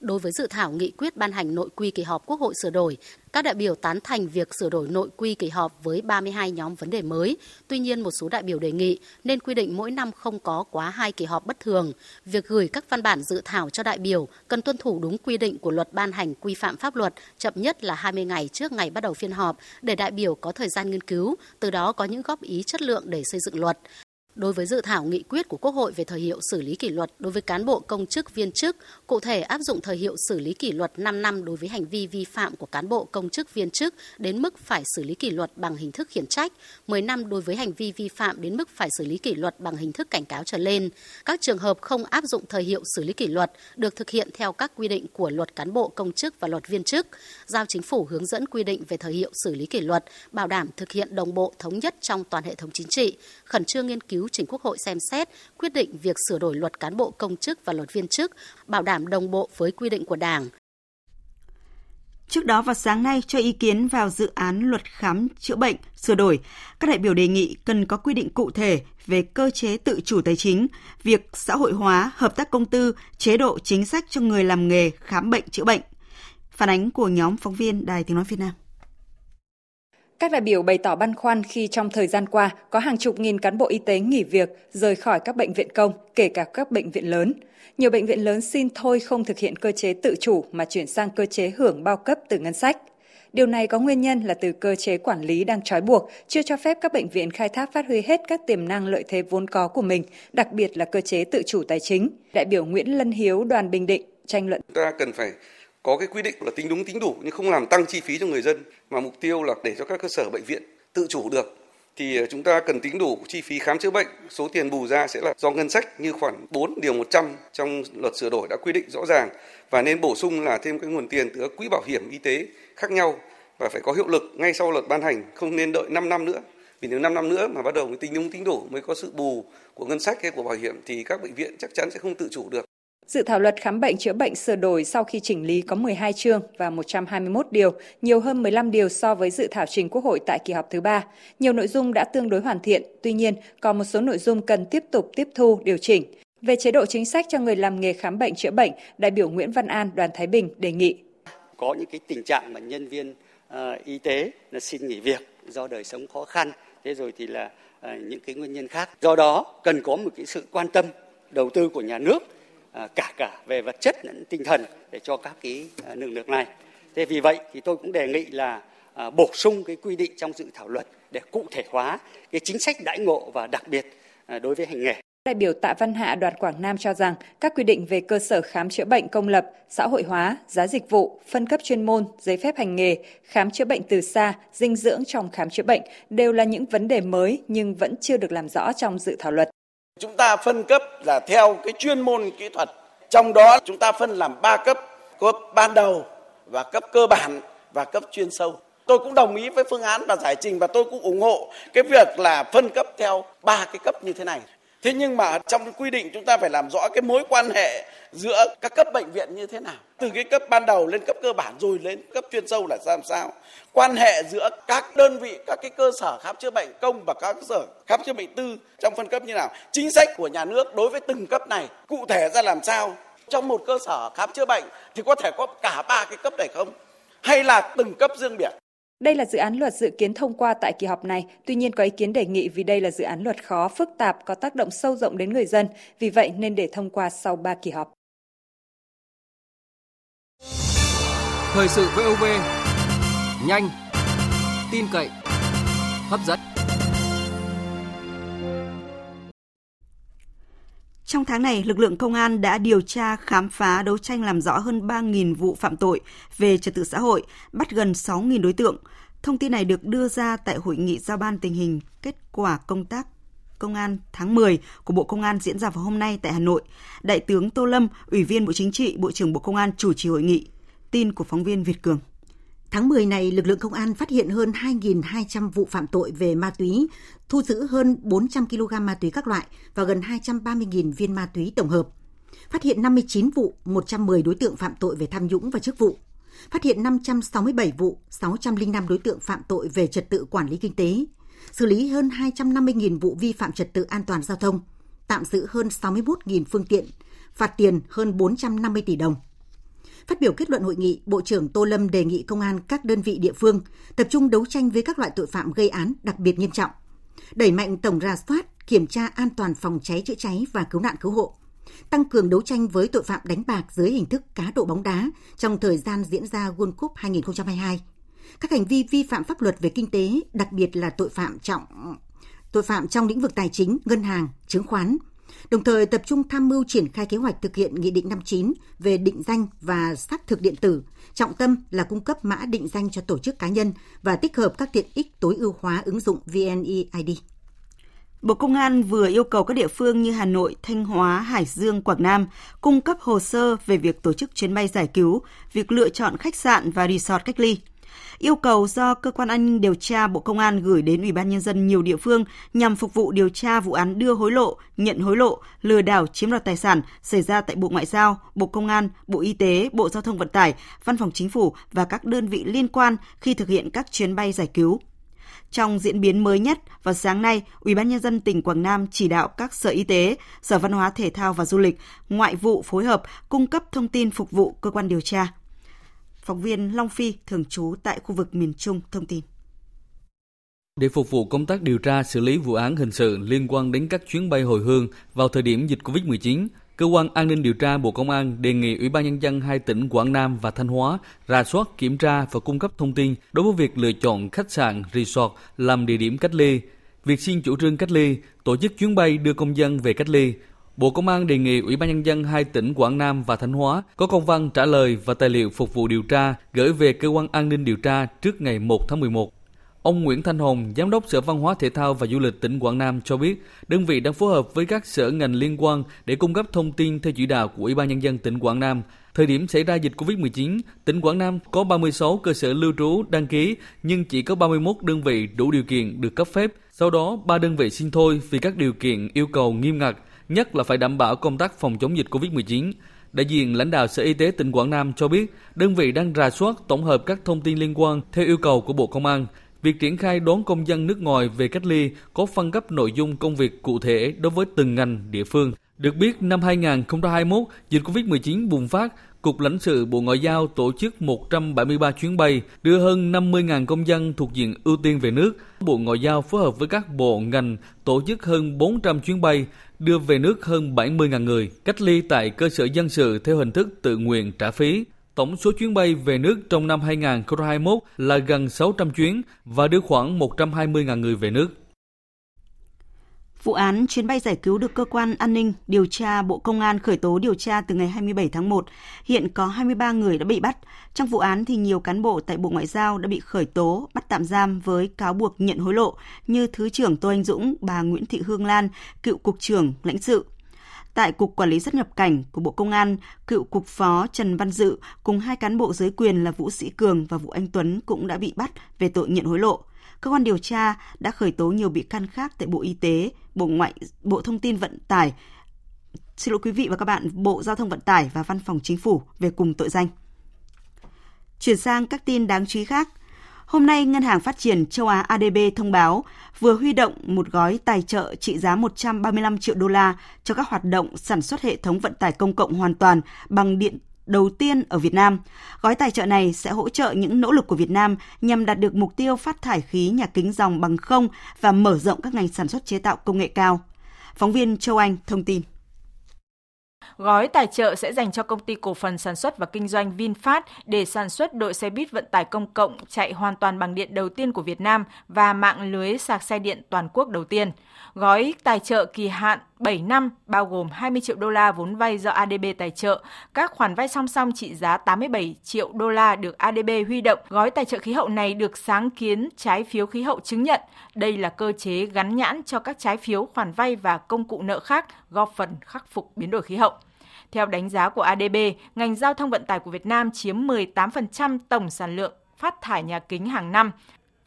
Đối với dự thảo nghị quyết ban hành nội quy kỳ họp Quốc hội sửa đổi, các đại biểu tán thành việc sửa đổi nội quy kỳ họp với 32 nhóm vấn đề mới. Tuy nhiên, một số đại biểu đề nghị nên quy định mỗi năm không có quá hai kỳ họp bất thường. Việc gửi các văn bản dự thảo cho đại biểu cần tuân thủ đúng quy định của luật ban hành quy phạm pháp luật, chậm nhất là 20 ngày trước ngày bắt đầu phiên họp để đại biểu có thời gian nghiên cứu, từ đó có những góp ý chất lượng để xây dựng luật. Đối với dự thảo nghị quyết của Quốc hội về thời hiệu xử lý kỷ luật đối với cán bộ công chức viên chức, cụ thể áp dụng thời hiệu xử lý kỷ luật 5 năm đối với hành vi vi phạm của cán bộ công chức viên chức đến mức phải xử lý kỷ luật bằng hình thức khiển trách, 10 năm đối với hành vi vi phạm đến mức phải xử lý kỷ luật bằng hình thức cảnh cáo trở lên. Các trường hợp không áp dụng thời hiệu xử lý kỷ luật được thực hiện theo các quy định của Luật cán bộ công chức và Luật viên chức, giao chính phủ hướng dẫn quy định về thời hiệu xử lý kỷ luật, bảo đảm thực hiện đồng bộ thống nhất trong toàn hệ thống chính trị, khẩn trương nghiên cứu trình Quốc hội xem xét quyết định việc sửa đổi luật cán bộ công chức và luật viên chức, bảo đảm đồng bộ với quy định của Đảng. Trước đó vào sáng nay cho ý kiến vào dự án luật khám chữa bệnh sửa đổi, các đại biểu đề nghị cần có quy định cụ thể về cơ chế tự chủ tài chính, việc xã hội hóa, hợp tác công tư, chế độ chính sách cho người làm nghề khám bệnh chữa bệnh. Phản ánh của nhóm phóng viên Đài Tiếng Nói Việt Nam. Các đại biểu bày tỏ băn khoăn khi trong thời gian qua có hàng chục nghìn cán bộ y tế nghỉ việc, rời khỏi các bệnh viện công, kể cả các bệnh viện lớn. Nhiều bệnh viện lớn xin thôi không thực hiện cơ chế tự chủ mà chuyển sang cơ chế hưởng bao cấp từ ngân sách. Điều này có nguyên nhân là từ cơ chế quản lý đang trói buộc, chưa cho phép các bệnh viện khai thác phát huy hết các tiềm năng lợi thế vốn có của mình, đặc biệt là cơ chế tự chủ tài chính. Đại biểu Nguyễn Lân Hiếu đoàn Bình Định tranh luận. Ta cần phải có cái quy định là tính đúng tính đủ nhưng không làm tăng chi phí cho người dân mà mục tiêu là để cho các cơ sở bệnh viện tự chủ được thì ờ, chúng ta cần tính đủ chi phí khám chữa bệnh, số tiền bù ra sẽ là do ngân sách như khoản 4 điều 100 trong luật sửa đổi đã quy định rõ ràng và nên bổ sung là thêm cái nguồn tiền từ các quỹ bảo hiểm y tế khác nhau và phải có hiệu lực ngay sau luật ban hành, không nên đợi 5 năm nữa. Vì nếu 5 năm nữa mà bắt đầu mới tính đúng tính đủ mới có sự bù của ngân sách hay của bảo hiểm thì các bệnh viện chắc chắn sẽ không tự chủ được. Dự thảo luật khám bệnh chữa bệnh sửa đổi sau khi chỉnh lý có 12 chương và 121 điều, nhiều hơn 15 điều so với dự thảo trình Quốc hội tại kỳ họp thứ ba. Nhiều nội dung đã tương đối hoàn thiện, tuy nhiên còn một số nội dung cần tiếp tục tiếp thu, điều chỉnh. Về chế độ chính sách cho người làm nghề khám bệnh chữa bệnh, đại biểu Nguyễn Văn An, đoàn Thái Bình đề nghị. Có những cái tình trạng mà nhân viên uh, y tế là xin nghỉ việc do đời sống khó khăn thế rồi thì là uh, những cái nguyên nhân khác. Do đó cần có một cái sự quan tâm đầu tư của nhà nước À, cả cả về vật chất lẫn tinh thần để cho các cái lực lượng này. Thế vì vậy thì tôi cũng đề nghị là à, bổ sung cái quy định trong dự thảo luật để cụ thể hóa cái chính sách đãi ngộ và đặc biệt đối với hành nghề. Đại biểu Tạ Văn Hạ đoàn Quảng Nam cho rằng các quy định về cơ sở khám chữa bệnh công lập, xã hội hóa, giá dịch vụ, phân cấp chuyên môn, giấy phép hành nghề, khám chữa bệnh từ xa, dinh dưỡng trong khám chữa bệnh đều là những vấn đề mới nhưng vẫn chưa được làm rõ trong dự thảo luật. Chúng ta phân cấp là theo cái chuyên môn kỹ thuật. Trong đó chúng ta phân làm 3 cấp, cấp ban đầu và cấp cơ bản và cấp chuyên sâu. Tôi cũng đồng ý với phương án và giải trình và tôi cũng ủng hộ cái việc là phân cấp theo ba cái cấp như thế này. Thế nhưng mà trong quy định chúng ta phải làm rõ cái mối quan hệ giữa các cấp bệnh viện như thế nào. Từ cái cấp ban đầu lên cấp cơ bản rồi lên cấp chuyên sâu là làm sao. Quan hệ giữa các đơn vị, các cái cơ sở khám chữa bệnh công và các cơ sở khám chữa bệnh tư trong phân cấp như nào. Chính sách của nhà nước đối với từng cấp này cụ thể ra làm sao. Trong một cơ sở khám chữa bệnh thì có thể có cả ba cái cấp này không? Hay là từng cấp riêng biệt? Đây là dự án luật dự kiến thông qua tại kỳ họp này, tuy nhiên có ý kiến đề nghị vì đây là dự án luật khó, phức tạp, có tác động sâu rộng đến người dân, vì vậy nên để thông qua sau 3 kỳ họp. Thời sự VOV, nhanh, tin cậy, hấp dẫn. Trong tháng này, lực lượng công an đã điều tra, khám phá, đấu tranh làm rõ hơn 3.000 vụ phạm tội về trật tự xã hội, bắt gần 6.000 đối tượng. Thông tin này được đưa ra tại hội nghị giao ban tình hình kết quả công tác Công an tháng 10 của Bộ Công an diễn ra vào hôm nay tại Hà Nội. Đại tướng Tô Lâm, Ủy viên Bộ Chính trị, Bộ trưởng Bộ Công an chủ trì hội nghị. Tin của phóng viên Việt Cường. Tháng 10 này, lực lượng công an phát hiện hơn 2.200 vụ phạm tội về ma túy, thu giữ hơn 400 kg ma túy các loại và gần 230.000 viên ma túy tổng hợp. Phát hiện 59 vụ, 110 đối tượng phạm tội về tham nhũng và chức vụ. Phát hiện 567 vụ, 605 đối tượng phạm tội về trật tự quản lý kinh tế. Xử lý hơn 250.000 vụ vi phạm trật tự an toàn giao thông. Tạm giữ hơn 61.000 phương tiện. Phạt tiền hơn 450 tỷ đồng. Phát biểu kết luận hội nghị, Bộ trưởng Tô Lâm đề nghị công an các đơn vị địa phương tập trung đấu tranh với các loại tội phạm gây án đặc biệt nghiêm trọng, đẩy mạnh tổng ra soát, kiểm tra an toàn phòng cháy chữa cháy và cứu nạn cứu hộ, tăng cường đấu tranh với tội phạm đánh bạc dưới hình thức cá độ bóng đá trong thời gian diễn ra World Cup 2022. Các hành vi vi phạm pháp luật về kinh tế, đặc biệt là tội phạm trọng tội phạm trong lĩnh vực tài chính, ngân hàng, chứng khoán, đồng thời tập trung tham mưu triển khai kế hoạch thực hiện Nghị định 59 về định danh và xác thực điện tử, trọng tâm là cung cấp mã định danh cho tổ chức cá nhân và tích hợp các tiện ích tối ưu hóa ứng dụng VNeID. Bộ Công an vừa yêu cầu các địa phương như Hà Nội, Thanh Hóa, Hải Dương, Quảng Nam cung cấp hồ sơ về việc tổ chức chuyến bay giải cứu, việc lựa chọn khách sạn và resort cách ly yêu cầu do cơ quan an ninh điều tra Bộ Công an gửi đến Ủy ban nhân dân nhiều địa phương nhằm phục vụ điều tra vụ án đưa hối lộ, nhận hối lộ, lừa đảo chiếm đoạt tài sản xảy ra tại Bộ Ngoại giao, Bộ Công an, Bộ Y tế, Bộ Giao thông Vận tải, Văn phòng Chính phủ và các đơn vị liên quan khi thực hiện các chuyến bay giải cứu. Trong diễn biến mới nhất, vào sáng nay, Ủy ban nhân dân tỉnh Quảng Nam chỉ đạo các Sở Y tế, Sở Văn hóa Thể thao và Du lịch, Ngoại vụ phối hợp cung cấp thông tin phục vụ cơ quan điều tra. Phóng viên Long Phi thường trú tại khu vực miền Trung thông tin. Để phục vụ công tác điều tra xử lý vụ án hình sự liên quan đến các chuyến bay hồi hương vào thời điểm dịch Covid-19, Cơ quan An ninh điều tra Bộ Công an đề nghị Ủy ban Nhân dân hai tỉnh Quảng Nam và Thanh Hóa ra soát, kiểm tra và cung cấp thông tin đối với việc lựa chọn khách sạn, resort làm địa điểm cách ly, việc xin chủ trương cách ly, tổ chức chuyến bay đưa công dân về cách ly, Bộ Công an đề nghị Ủy ban Nhân dân hai tỉnh Quảng Nam và Thanh Hóa có công văn trả lời và tài liệu phục vụ điều tra gửi về Cơ quan An ninh điều tra trước ngày 1 tháng 11. Ông Nguyễn Thanh Hồng, Giám đốc Sở Văn hóa Thể thao và Du lịch tỉnh Quảng Nam cho biết, đơn vị đang phối hợp với các sở ngành liên quan để cung cấp thông tin theo chỉ đạo của Ủy ban Nhân dân tỉnh Quảng Nam. Thời điểm xảy ra dịch COVID-19, tỉnh Quảng Nam có 36 cơ sở lưu trú đăng ký nhưng chỉ có 31 đơn vị đủ điều kiện được cấp phép. Sau đó, 3 đơn vị xin thôi vì các điều kiện yêu cầu nghiêm ngặt nhất là phải đảm bảo công tác phòng chống dịch COVID-19. Đại diện lãnh đạo Sở Y tế tỉnh Quảng Nam cho biết, đơn vị đang rà soát tổng hợp các thông tin liên quan theo yêu cầu của Bộ Công an. Việc triển khai đón công dân nước ngoài về cách ly có phân cấp nội dung công việc cụ thể đối với từng ngành địa phương. Được biết, năm 2021, dịch COVID-19 bùng phát, Cục lãnh sự Bộ Ngoại giao tổ chức 173 chuyến bay đưa hơn 50.000 công dân thuộc diện ưu tiên về nước. Bộ Ngoại giao phối hợp với các bộ ngành tổ chức hơn 400 chuyến bay đưa về nước hơn 70.000 người, cách ly tại cơ sở dân sự theo hình thức tự nguyện trả phí. Tổng số chuyến bay về nước trong năm 2021 là gần 600 chuyến và đưa khoảng 120.000 người về nước. Vụ án chuyến bay giải cứu được cơ quan an ninh điều tra Bộ Công an khởi tố điều tra từ ngày 27 tháng 1. Hiện có 23 người đã bị bắt. Trong vụ án thì nhiều cán bộ tại Bộ Ngoại giao đã bị khởi tố, bắt tạm giam với cáo buộc nhận hối lộ như Thứ trưởng Tô Anh Dũng, bà Nguyễn Thị Hương Lan, cựu Cục trưởng lãnh sự. Tại Cục Quản lý xuất nhập cảnh của Bộ Công an, cựu Cục Phó Trần Văn Dự cùng hai cán bộ dưới quyền là Vũ Sĩ Cường và Vũ Anh Tuấn cũng đã bị bắt về tội nhận hối lộ cơ quan điều tra đã khởi tố nhiều bị can khác tại Bộ Y tế, Bộ Ngoại, Bộ Thông tin Vận tải, xin lỗi quý vị và các bạn, Bộ Giao thông Vận tải và Văn phòng Chính phủ về cùng tội danh. Chuyển sang các tin đáng chú ý khác. Hôm nay, Ngân hàng Phát triển Châu Á ADB thông báo vừa huy động một gói tài trợ trị giá 135 triệu đô la cho các hoạt động sản xuất hệ thống vận tải công cộng hoàn toàn bằng điện đầu tiên ở Việt Nam. Gói tài trợ này sẽ hỗ trợ những nỗ lực của Việt Nam nhằm đạt được mục tiêu phát thải khí nhà kính dòng bằng không và mở rộng các ngành sản xuất chế tạo công nghệ cao. Phóng viên Châu Anh thông tin. Gói tài trợ sẽ dành cho công ty cổ phần sản xuất và kinh doanh VinFast để sản xuất đội xe buýt vận tải công cộng chạy hoàn toàn bằng điện đầu tiên của Việt Nam và mạng lưới sạc xe điện toàn quốc đầu tiên. Gói tài trợ kỳ hạn 7 năm bao gồm 20 triệu đô la vốn vay do ADB tài trợ, các khoản vay song song trị giá 87 triệu đô la được ADB huy động. Gói tài trợ khí hậu này được sáng kiến trái phiếu khí hậu chứng nhận. Đây là cơ chế gắn nhãn cho các trái phiếu khoản vay và công cụ nợ khác góp phần khắc phục biến đổi khí hậu. Theo đánh giá của ADB, ngành giao thông vận tải của Việt Nam chiếm 18% tổng sản lượng phát thải nhà kính hàng năm.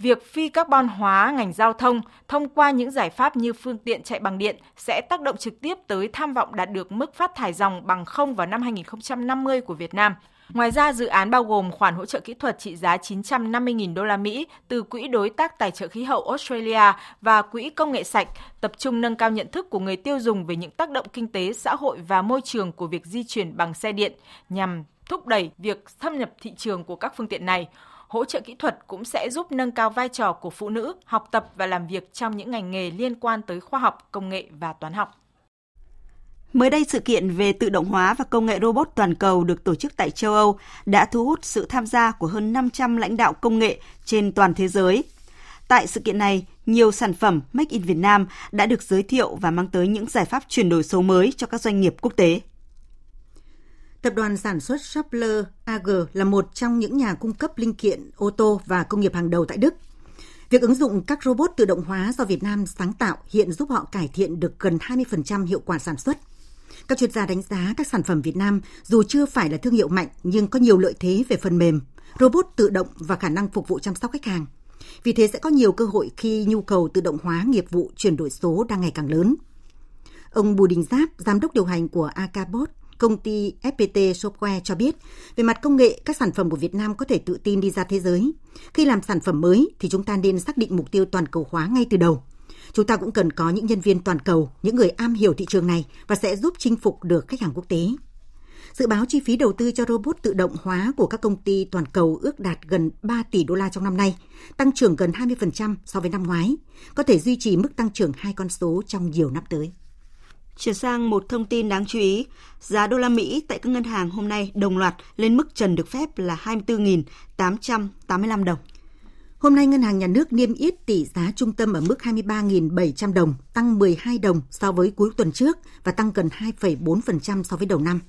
Việc phi carbon hóa ngành giao thông thông qua những giải pháp như phương tiện chạy bằng điện sẽ tác động trực tiếp tới tham vọng đạt được mức phát thải dòng bằng không vào năm 2050 của Việt Nam. Ngoài ra, dự án bao gồm khoản hỗ trợ kỹ thuật trị giá 950.000 đô la Mỹ từ Quỹ đối tác tài trợ khí hậu Australia và Quỹ công nghệ sạch, tập trung nâng cao nhận thức của người tiêu dùng về những tác động kinh tế, xã hội và môi trường của việc di chuyển bằng xe điện nhằm thúc đẩy việc thâm nhập thị trường của các phương tiện này hỗ trợ kỹ thuật cũng sẽ giúp nâng cao vai trò của phụ nữ học tập và làm việc trong những ngành nghề liên quan tới khoa học, công nghệ và toán học. Mới đây, sự kiện về tự động hóa và công nghệ robot toàn cầu được tổ chức tại châu Âu đã thu hút sự tham gia của hơn 500 lãnh đạo công nghệ trên toàn thế giới. Tại sự kiện này, nhiều sản phẩm Make in Việt Nam đã được giới thiệu và mang tới những giải pháp chuyển đổi số mới cho các doanh nghiệp quốc tế. Tập đoàn sản xuất Schaeffler AG là một trong những nhà cung cấp linh kiện ô tô và công nghiệp hàng đầu tại Đức. Việc ứng dụng các robot tự động hóa do Việt Nam sáng tạo hiện giúp họ cải thiện được gần 20% hiệu quả sản xuất. Các chuyên gia đánh giá các sản phẩm Việt Nam dù chưa phải là thương hiệu mạnh nhưng có nhiều lợi thế về phần mềm, robot tự động và khả năng phục vụ chăm sóc khách hàng. Vì thế sẽ có nhiều cơ hội khi nhu cầu tự động hóa nghiệp vụ chuyển đổi số đang ngày càng lớn. Ông Bùi Đình Giáp, giám đốc điều hành của Acabot, công ty FPT Software cho biết, về mặt công nghệ, các sản phẩm của Việt Nam có thể tự tin đi ra thế giới. Khi làm sản phẩm mới thì chúng ta nên xác định mục tiêu toàn cầu hóa ngay từ đầu. Chúng ta cũng cần có những nhân viên toàn cầu, những người am hiểu thị trường này và sẽ giúp chinh phục được khách hàng quốc tế. Dự báo chi phí đầu tư cho robot tự động hóa của các công ty toàn cầu ước đạt gần 3 tỷ đô la trong năm nay, tăng trưởng gần 20% so với năm ngoái, có thể duy trì mức tăng trưởng hai con số trong nhiều năm tới. Chuyển sang một thông tin đáng chú ý, giá đô la Mỹ tại các ngân hàng hôm nay đồng loạt lên mức trần được phép là 24.885 đồng. Hôm nay Ngân hàng Nhà nước niêm yết tỷ giá trung tâm ở mức 23.700 đồng, tăng 12 đồng so với cuối tuần trước và tăng gần 2,4% so với đầu năm.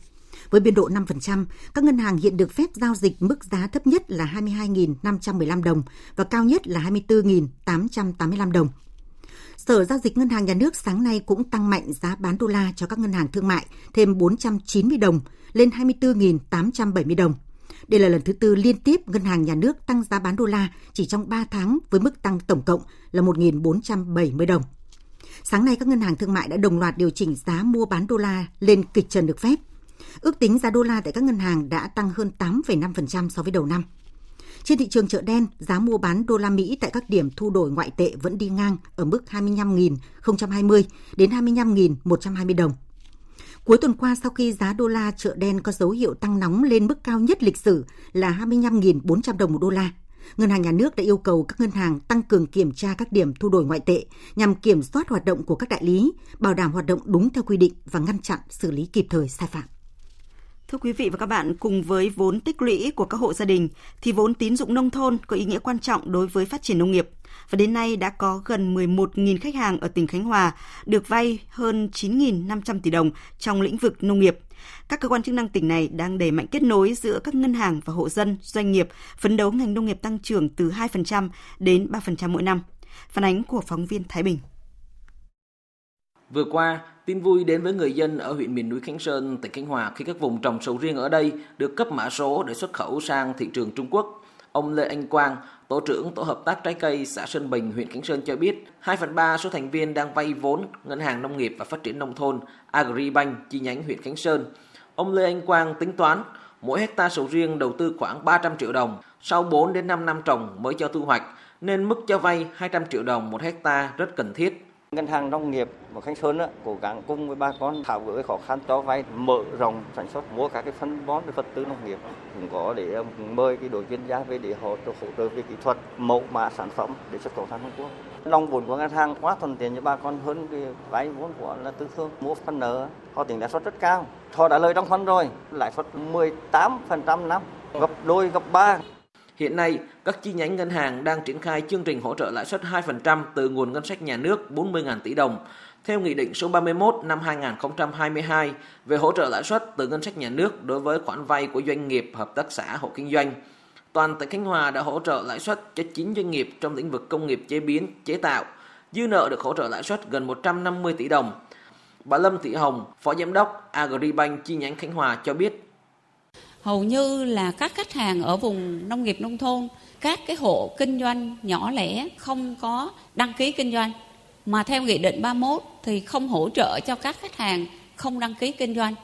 Với biên độ 5%, các ngân hàng hiện được phép giao dịch mức giá thấp nhất là 22.515 đồng và cao nhất là 24.885 đồng. Sở Giao dịch Ngân hàng Nhà nước sáng nay cũng tăng mạnh giá bán đô la cho các ngân hàng thương mại thêm 490 đồng lên 24.870 đồng. Đây là lần thứ tư liên tiếp Ngân hàng Nhà nước tăng giá bán đô la chỉ trong 3 tháng với mức tăng tổng cộng là 1.470 đồng. Sáng nay các ngân hàng thương mại đã đồng loạt điều chỉnh giá mua bán đô la lên kịch trần được phép. Ước tính giá đô la tại các ngân hàng đã tăng hơn 8,5% so với đầu năm. Trên thị trường chợ đen, giá mua bán đô la Mỹ tại các điểm thu đổi ngoại tệ vẫn đi ngang ở mức 25.020 đến 25.120 đồng. Cuối tuần qua sau khi giá đô la chợ đen có dấu hiệu tăng nóng lên mức cao nhất lịch sử là 25.400 đồng một đô la, Ngân hàng Nhà nước đã yêu cầu các ngân hàng tăng cường kiểm tra các điểm thu đổi ngoại tệ nhằm kiểm soát hoạt động của các đại lý, bảo đảm hoạt động đúng theo quy định và ngăn chặn xử lý kịp thời sai phạm. Thưa quý vị và các bạn, cùng với vốn tích lũy của các hộ gia đình thì vốn tín dụng nông thôn có ý nghĩa quan trọng đối với phát triển nông nghiệp. Và đến nay đã có gần 11.000 khách hàng ở tỉnh Khánh Hòa được vay hơn 9.500 tỷ đồng trong lĩnh vực nông nghiệp. Các cơ quan chức năng tỉnh này đang đẩy mạnh kết nối giữa các ngân hàng và hộ dân, doanh nghiệp, phấn đấu ngành nông nghiệp tăng trưởng từ 2% đến 3% mỗi năm. Phản ánh của phóng viên Thái Bình. Vừa qua, tin vui đến với người dân ở huyện miền núi Khánh Sơn, tỉnh Khánh Hòa khi các vùng trồng sầu riêng ở đây được cấp mã số để xuất khẩu sang thị trường Trung Quốc. Ông Lê Anh Quang, Tổ trưởng Tổ hợp tác trái cây xã Sơn Bình, huyện Khánh Sơn cho biết, 2 phần 3 số thành viên đang vay vốn Ngân hàng Nông nghiệp và Phát triển Nông thôn Agribank chi nhánh huyện Khánh Sơn. Ông Lê Anh Quang tính toán, mỗi hecta sầu riêng đầu tư khoảng 300 triệu đồng, sau 4 đến 5 năm trồng mới cho thu hoạch, nên mức cho vay 200 triệu đồng một hecta rất cần thiết. Ngân hàng nông nghiệp của Khánh Sơn á, cố gắng cùng với bà con tháo gỡ khó khăn cho vay mở rộng sản xuất mua các cái phân bón vật tư nông nghiệp. Cũng có để ờ, mời cái đội chuyên gia về để hỗ trợ hỗ trợ về kỹ thuật mẫu mã sản phẩm để xuất khẩu sang Trung Quốc. Long vốn của ngân hàng quá thuận tiện cho bà con hơn cái vay vốn của là tư thương mua phân nợ. Họ tính lãi suất rất cao. Họ đã lời trong phân rồi lãi suất 18% năm gấp đôi gấp ba. Hiện nay, các chi nhánh ngân hàng đang triển khai chương trình hỗ trợ lãi suất 2% từ nguồn ngân sách nhà nước 40.000 tỷ đồng. Theo Nghị định số 31 năm 2022 về hỗ trợ lãi suất từ ngân sách nhà nước đối với khoản vay của doanh nghiệp, hợp tác xã, hộ kinh doanh. Toàn tỉnh Khánh Hòa đã hỗ trợ lãi suất cho 9 doanh nghiệp trong lĩnh vực công nghiệp chế biến, chế tạo. Dư nợ được hỗ trợ lãi suất gần 150 tỷ đồng. Bà Lâm Thị Hồng, Phó Giám đốc Agribank chi nhánh Khánh Hòa cho biết hầu như là các khách hàng ở vùng nông nghiệp nông thôn, các cái hộ kinh doanh nhỏ lẻ không có đăng ký kinh doanh. Mà theo nghị định 31 thì không hỗ trợ cho các khách hàng không đăng ký kinh doanh.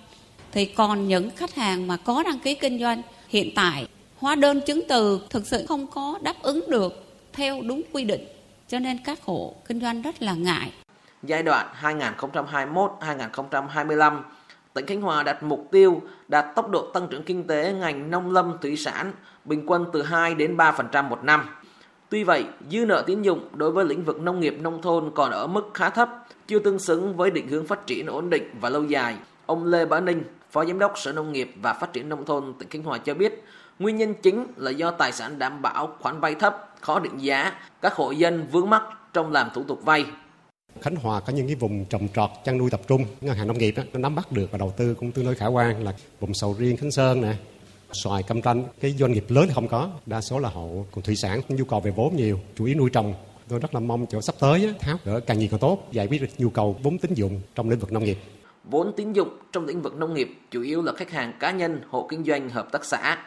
Thì còn những khách hàng mà có đăng ký kinh doanh, hiện tại hóa đơn chứng từ thực sự không có đáp ứng được theo đúng quy định. Cho nên các hộ kinh doanh rất là ngại. Giai đoạn 2021-2025 tỉnh Khánh Hòa đặt mục tiêu đạt tốc độ tăng trưởng kinh tế ngành nông lâm thủy sản bình quân từ 2 đến 3% một năm. Tuy vậy, dư nợ tín dụng đối với lĩnh vực nông nghiệp nông thôn còn ở mức khá thấp, chưa tương xứng với định hướng phát triển ổn định và lâu dài. Ông Lê Bá Ninh, Phó Giám đốc Sở Nông nghiệp và Phát triển Nông thôn tỉnh Khánh Hòa cho biết, nguyên nhân chính là do tài sản đảm bảo khoản vay thấp, khó định giá, các hộ dân vướng mắc trong làm thủ tục vay. Khánh Hòa có những cái vùng trồng trọt chăn nuôi tập trung. Ngân hàng nông nghiệp đó, nó nắm bắt được và đầu tư cũng tương đối khả quan là vùng sầu riêng Khánh Sơn nè xoài cam tranh cái doanh nghiệp lớn thì không có đa số là hộ còn thủy sản nhu cầu về vốn nhiều chủ yếu nuôi trồng. Tôi rất là mong chỗ sắp tới tháo gỡ càng nhiều càng tốt giải quyết được nhu cầu vốn tín dụng trong lĩnh vực nông nghiệp. Vốn tín dụng trong lĩnh vực nông nghiệp chủ yếu là khách hàng cá nhân hộ kinh doanh hợp tác xã.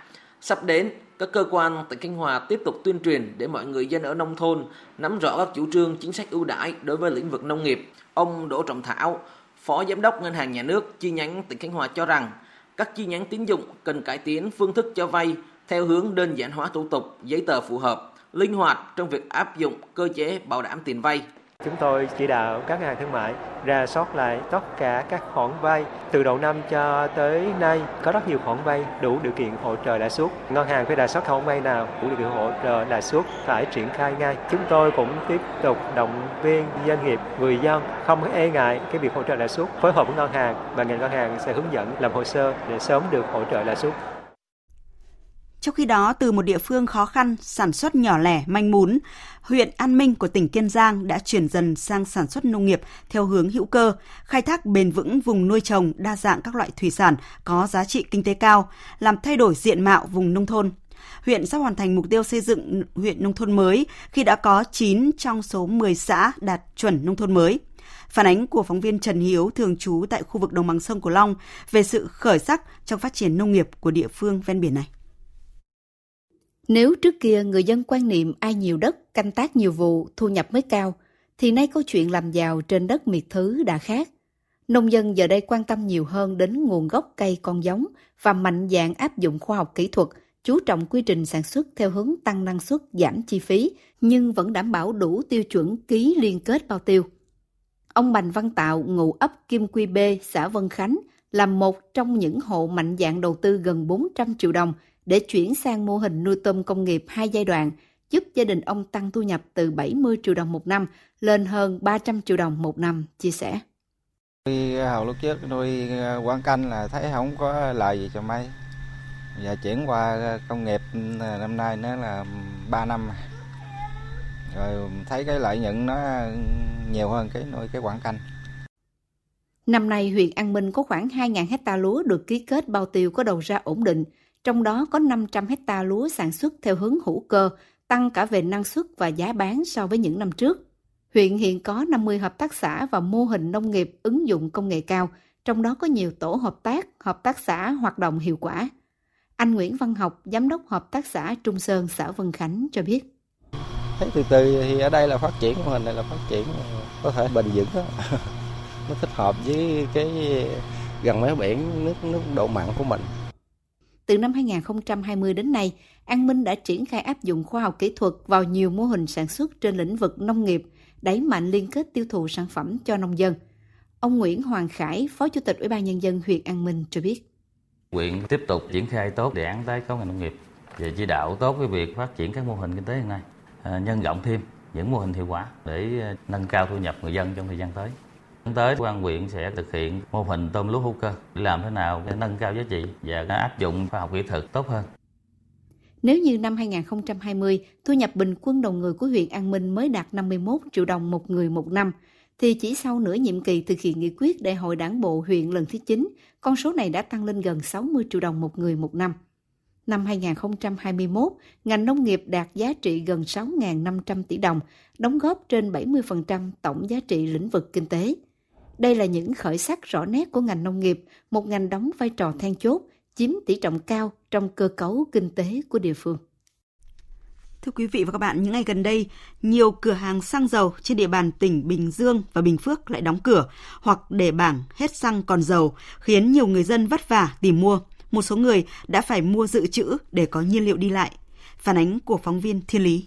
Sắp đến các cơ quan tỉnh Khánh Hòa tiếp tục tuyên truyền để mọi người dân ở nông thôn nắm rõ các chủ trương chính sách ưu đãi đối với lĩnh vực nông nghiệp. Ông Đỗ Trọng Thảo, Phó Giám đốc Ngân hàng Nhà nước chi nhánh tỉnh Khánh Hòa cho rằng các chi nhánh tín dụng cần cải tiến phương thức cho vay theo hướng đơn giản hóa thủ tục, giấy tờ phù hợp, linh hoạt trong việc áp dụng cơ chế bảo đảm tiền vay Chúng tôi chỉ đạo các ngân hàng thương mại ra soát lại tất cả các khoản vay từ đầu năm cho tới nay có rất nhiều khoản vay đủ điều kiện hỗ trợ lãi suất. Ngân hàng phải rà soát khoản vay nào đủ điều kiện hỗ trợ lãi suất phải triển khai ngay. Chúng tôi cũng tiếp tục động viên doanh nghiệp, người dân không e ngại cái việc hỗ trợ lãi suất, phối hợp với ngân hàng và ngành ngân hàng sẽ hướng dẫn làm hồ sơ để sớm được hỗ trợ lãi suất. Trong khi đó, từ một địa phương khó khăn, sản xuất nhỏ lẻ, manh mún, huyện An Minh của tỉnh Kiên Giang đã chuyển dần sang sản xuất nông nghiệp theo hướng hữu cơ, khai thác bền vững vùng nuôi trồng đa dạng các loại thủy sản có giá trị kinh tế cao, làm thay đổi diện mạo vùng nông thôn. Huyện sắp hoàn thành mục tiêu xây dựng huyện nông thôn mới khi đã có 9 trong số 10 xã đạt chuẩn nông thôn mới. Phản ánh của phóng viên Trần Hiếu thường trú tại khu vực đồng bằng sông Cửu Long về sự khởi sắc trong phát triển nông nghiệp của địa phương ven biển này. Nếu trước kia người dân quan niệm ai nhiều đất, canh tác nhiều vụ, thu nhập mới cao, thì nay câu chuyện làm giàu trên đất miệt thứ đã khác. Nông dân giờ đây quan tâm nhiều hơn đến nguồn gốc cây con giống và mạnh dạng áp dụng khoa học kỹ thuật, chú trọng quy trình sản xuất theo hướng tăng năng suất, giảm chi phí, nhưng vẫn đảm bảo đủ tiêu chuẩn ký liên kết bao tiêu. Ông Bành Văn Tạo, ngụ ấp Kim Quy B, xã Vân Khánh, là một trong những hộ mạnh dạng đầu tư gần 400 triệu đồng để chuyển sang mô hình nuôi tôm công nghiệp hai giai đoạn, giúp gia đình ông tăng thu nhập từ 70 triệu đồng một năm lên hơn 300 triệu đồng một năm, chia sẻ. Nuôi hầu lúc trước nuôi quán canh là thấy không có lời gì cho mấy. Giờ chuyển qua công nghiệp năm nay nó là 3 năm. Rồi thấy cái lợi nhuận nó nhiều hơn cái nuôi cái quán canh. Năm nay, huyện An Minh có khoảng 2.000 hecta lúa được ký kết bao tiêu có đầu ra ổn định, trong đó có 500 hecta lúa sản xuất theo hướng hữu cơ, tăng cả về năng suất và giá bán so với những năm trước. Huyện hiện có 50 hợp tác xã và mô hình nông nghiệp ứng dụng công nghệ cao, trong đó có nhiều tổ hợp tác, hợp tác xã hoạt động hiệu quả. Anh Nguyễn Văn Học, Giám đốc Hợp tác xã Trung Sơn, xã Vân Khánh cho biết. Thấy từ từ thì ở đây là phát triển, mô hình này là phát triển có thể bền vững đó. nó thích hợp với cái gần mấy biển nước nước độ mặn của mình. Từ năm 2020 đến nay, An Minh đã triển khai áp dụng khoa học kỹ thuật vào nhiều mô hình sản xuất trên lĩnh vực nông nghiệp, đẩy mạnh liên kết tiêu thụ sản phẩm cho nông dân. Ông Nguyễn Hoàng Khải, Phó Chủ tịch Ủy ban Nhân dân huyện An Minh cho biết. Huyện tiếp tục triển khai tốt đề án tái cấu ngành nông nghiệp và chỉ đạo tốt cái việc phát triển các mô hình kinh tế hiện nay, à, nhân rộng thêm những mô hình hiệu quả để à, nâng cao thu nhập người dân trong thời gian tới tới quan huyện sẽ thực hiện mô hình tôm lúa hữu cơ để làm thế nào để nâng cao giá trị và áp dụng khoa học kỹ thuật tốt hơn. Nếu như năm 2020, thu nhập bình quân đầu người của huyện An Minh mới đạt 51 triệu đồng một người một năm, thì chỉ sau nửa nhiệm kỳ thực hiện nghị quyết đại hội đảng bộ huyện lần thứ 9, con số này đã tăng lên gần 60 triệu đồng một người một năm. Năm 2021, ngành nông nghiệp đạt giá trị gần 6.500 tỷ đồng, đóng góp trên 70% tổng giá trị lĩnh vực kinh tế. Đây là những khởi sắc rõ nét của ngành nông nghiệp, một ngành đóng vai trò then chốt, chiếm tỷ trọng cao trong cơ cấu kinh tế của địa phương. Thưa quý vị và các bạn, những ngày gần đây, nhiều cửa hàng xăng dầu trên địa bàn tỉnh Bình Dương và Bình Phước lại đóng cửa hoặc để bảng hết xăng còn dầu, khiến nhiều người dân vất vả tìm mua. Một số người đã phải mua dự trữ để có nhiên liệu đi lại. Phản ánh của phóng viên Thiên Lý.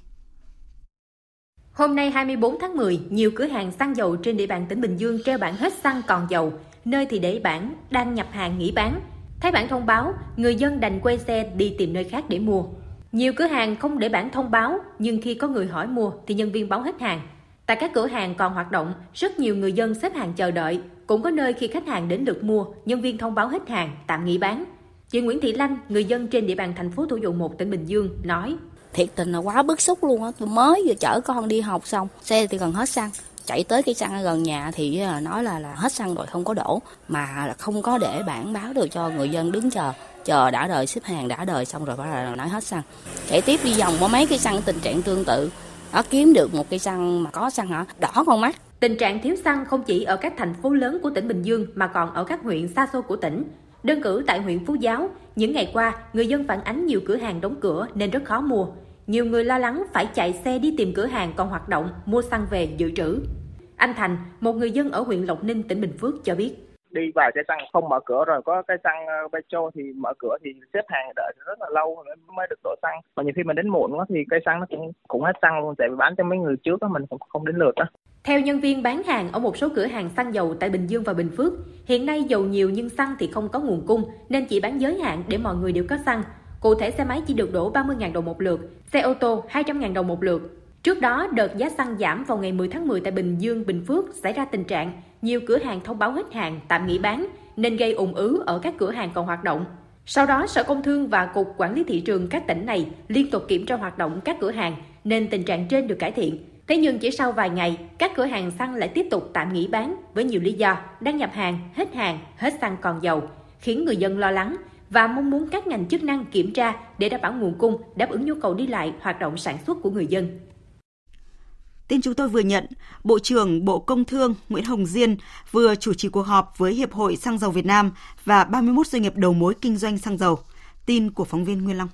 Hôm nay 24 tháng 10, nhiều cửa hàng xăng dầu trên địa bàn tỉnh Bình Dương treo bảng hết xăng còn dầu, nơi thì để bảng đang nhập hàng nghỉ bán. Thấy bản thông báo, người dân đành quay xe đi tìm nơi khác để mua. Nhiều cửa hàng không để bản thông báo, nhưng khi có người hỏi mua thì nhân viên báo hết hàng. Tại các cửa hàng còn hoạt động, rất nhiều người dân xếp hàng chờ đợi. Cũng có nơi khi khách hàng đến lượt mua, nhân viên thông báo hết hàng, tạm nghỉ bán. Chị Nguyễn Thị Lanh, người dân trên địa bàn thành phố Thủ Dầu Một, tỉnh Bình Dương, nói thiệt tình là quá bức xúc luôn á. Tôi mới vừa chở con đi học xong, xe thì gần hết xăng. Chạy tới cái xăng gần nhà thì à, nói là là hết xăng rồi, không có đổ. Mà là không có để bản báo được cho người dân đứng chờ. Chờ đã đợi xếp hàng đã đợi xong rồi bắt đầu nói hết xăng. Chạy tiếp đi vòng có mấy cái xăng tình trạng tương tự. Đó kiếm được một cây xăng mà có xăng hả? Đỏ con mắt. Tình trạng thiếu xăng không chỉ ở các thành phố lớn của tỉnh Bình Dương, mà còn ở các huyện xa xôi của tỉnh. Đơn cử tại huyện Phú Giáo, những ngày qua, người dân phản ánh nhiều cửa hàng đóng cửa nên rất khó mua. Nhiều người lo lắng phải chạy xe đi tìm cửa hàng còn hoạt động, mua xăng về dự trữ. Anh Thành, một người dân ở huyện Lộc Ninh, tỉnh Bình Phước cho biết. Đi vào xe xăng không mở cửa rồi có cái xăng ờ, petrol thì mở cửa thì xếp hàng đợi rất là lâu mới được đổ xăng. Và nhiều khi mình đến muộn quá thì cây xăng nó cũng cũng hết xăng luôn tại vì bán cho mấy người trước đó mình cũng không đến lượt đó. Theo nhân viên bán hàng ở một số cửa hàng xăng dầu tại Bình Dương và Bình Phước, hiện nay dầu nhiều nhưng xăng thì không có nguồn cung nên chỉ bán giới hạn để mọi người đều có xăng. Cụ thể xe máy chỉ được đổ 30.000 đồng một lượt, xe ô tô 200.000 đồng một lượt. Trước đó, đợt giá xăng giảm vào ngày 10 tháng 10 tại Bình Dương, Bình Phước xảy ra tình trạng nhiều cửa hàng thông báo hết hàng, tạm nghỉ bán nên gây ủng ứ ở các cửa hàng còn hoạt động. Sau đó, Sở Công Thương và Cục Quản lý Thị trường các tỉnh này liên tục kiểm tra hoạt động các cửa hàng nên tình trạng trên được cải thiện. Thế nhưng chỉ sau vài ngày, các cửa hàng xăng lại tiếp tục tạm nghỉ bán với nhiều lý do đang nhập hàng, hết hàng, hết xăng còn dầu, khiến người dân lo lắng và mong muốn các ngành chức năng kiểm tra để đảm bảo nguồn cung, đáp ứng nhu cầu đi lại, hoạt động sản xuất của người dân. Tin chúng tôi vừa nhận, Bộ trưởng Bộ Công Thương Nguyễn Hồng Diên vừa chủ trì cuộc họp với Hiệp hội Xăng dầu Việt Nam và 31 doanh nghiệp đầu mối kinh doanh xăng dầu. Tin của phóng viên Nguyên Long.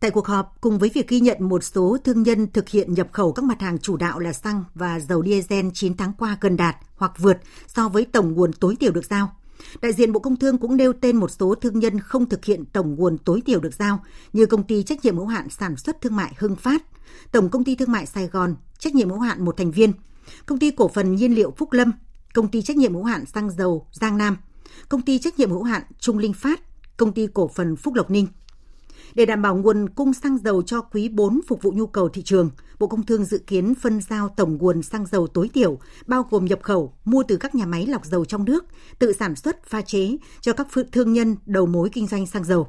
Tại cuộc họp, cùng với việc ghi nhận một số thương nhân thực hiện nhập khẩu các mặt hàng chủ đạo là xăng và dầu diesel 9 tháng qua gần đạt hoặc vượt so với tổng nguồn tối thiểu được giao, Đại diện Bộ Công Thương cũng nêu tên một số thương nhân không thực hiện tổng nguồn tối thiểu được giao như công ty trách nhiệm hữu hạn sản xuất thương mại Hưng Phát, Tổng công ty thương mại Sài Gòn, trách nhiệm hữu hạn một thành viên, công ty cổ phần nhiên liệu Phúc Lâm, công ty trách nhiệm hữu hạn xăng dầu Giang Nam, công ty trách nhiệm hữu hạn Trung Linh Phát, công ty cổ phần Phúc Lộc Ninh. Để đảm bảo nguồn cung xăng dầu cho quý 4 phục vụ nhu cầu thị trường, Bộ Công Thương dự kiến phân giao tổng nguồn xăng dầu tối thiểu, bao gồm nhập khẩu, mua từ các nhà máy lọc dầu trong nước, tự sản xuất, pha chế cho các thương nhân đầu mối kinh doanh xăng dầu.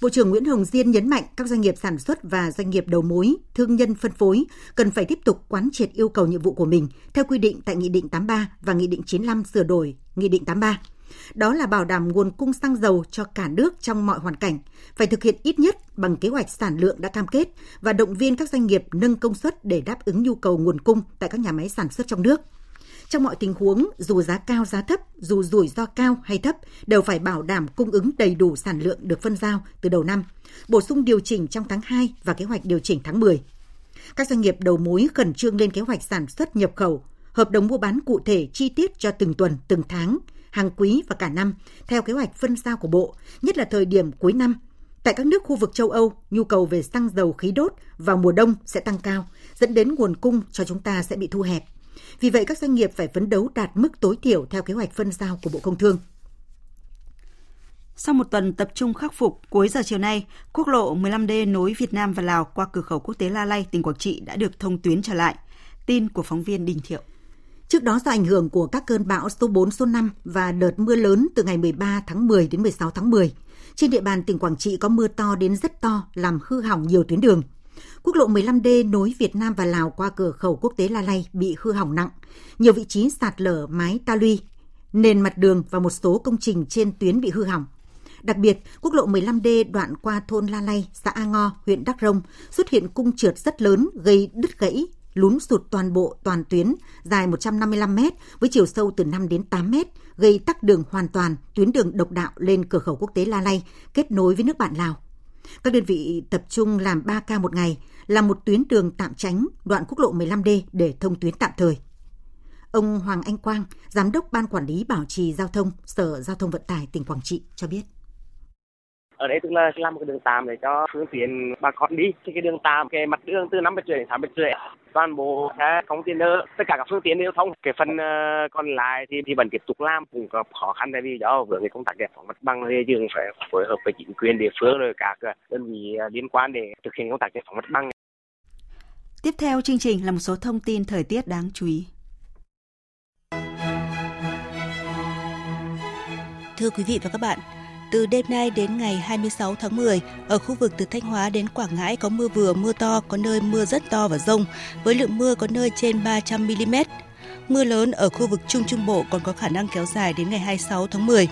Bộ trưởng Nguyễn Hồng Diên nhấn mạnh các doanh nghiệp sản xuất và doanh nghiệp đầu mối, thương nhân phân phối cần phải tiếp tục quán triệt yêu cầu nhiệm vụ của mình theo quy định tại Nghị định 83 và Nghị định 95 sửa đổi Nghị định 83. Đó là bảo đảm nguồn cung xăng dầu cho cả nước trong mọi hoàn cảnh, phải thực hiện ít nhất bằng kế hoạch sản lượng đã cam kết và động viên các doanh nghiệp nâng công suất để đáp ứng nhu cầu nguồn cung tại các nhà máy sản xuất trong nước. Trong mọi tình huống, dù giá cao giá thấp, dù rủi ro cao hay thấp, đều phải bảo đảm cung ứng đầy đủ sản lượng được phân giao từ đầu năm, bổ sung điều chỉnh trong tháng 2 và kế hoạch điều chỉnh tháng 10. Các doanh nghiệp đầu mối khẩn trương lên kế hoạch sản xuất nhập khẩu, hợp đồng mua bán cụ thể chi tiết cho từng tuần, từng tháng, hàng quý và cả năm theo kế hoạch phân giao của Bộ, nhất là thời điểm cuối năm. Tại các nước khu vực châu Âu, nhu cầu về xăng dầu khí đốt vào mùa đông sẽ tăng cao, dẫn đến nguồn cung cho chúng ta sẽ bị thu hẹp. Vì vậy, các doanh nghiệp phải phấn đấu đạt mức tối thiểu theo kế hoạch phân giao của Bộ Công Thương. Sau một tuần tập trung khắc phục, cuối giờ chiều nay, quốc lộ 15D nối Việt Nam và Lào qua cửa khẩu quốc tế La Lai, tỉnh Quảng Trị đã được thông tuyến trở lại. Tin của phóng viên Đình Thiệu. Trước đó do ảnh hưởng của các cơn bão số 4, số 5 và đợt mưa lớn từ ngày 13 tháng 10 đến 16 tháng 10, trên địa bàn tỉnh Quảng Trị có mưa to đến rất to làm hư hỏng nhiều tuyến đường. Quốc lộ 15D nối Việt Nam và Lào qua cửa khẩu quốc tế La Lay bị hư hỏng nặng. Nhiều vị trí sạt lở mái ta luy, nền mặt đường và một số công trình trên tuyến bị hư hỏng. Đặc biệt, quốc lộ 15D đoạn qua thôn La Lay, xã A Ngo, huyện Đắk Rông xuất hiện cung trượt rất lớn gây đứt gãy, lún sụt toàn bộ toàn tuyến dài 155 m với chiều sâu từ 5 đến 8 m, gây tắc đường hoàn toàn tuyến đường độc đạo lên cửa khẩu quốc tế La Lay kết nối với nước bạn Lào. Các đơn vị tập trung làm 3 ca một ngày, làm một tuyến đường tạm tránh đoạn quốc lộ 15D để thông tuyến tạm thời. Ông Hoàng Anh Quang, Giám đốc Ban Quản lý Bảo trì Giao thông, Sở Giao thông Vận tải tỉnh Quảng Trị cho biết ở đây tức là làm một cái đường tạm để cho phương tiện bà con đi. Thì cái đường tạm cái mặt đường từ năm mét rưỡi đến sáu mét rưỡi toàn bộ xe container tất cả các phương tiện lưu thông. Cái phần uh, còn lại thì thì vẫn tiếp tục làm cũng có khó khăn tại vì do vướng cái công tác giải phóng mặt bằng thì dừng phải phối hợp với chính quyền địa phương rồi các ờ, đơn vị ờ, liên quan để thực hiện công tác giải phóng mặt bằng. Tiếp theo chương trình là một số thông tin thời tiết đáng chú ý. Thưa quý vị và các bạn, từ đêm nay đến ngày 26 tháng 10, ở khu vực từ Thanh Hóa đến Quảng Ngãi có mưa vừa, mưa to, có nơi mưa rất to và rông, với lượng mưa có nơi trên 300 mm. Mưa lớn ở khu vực Trung Trung Bộ còn có khả năng kéo dài đến ngày 26 tháng 10.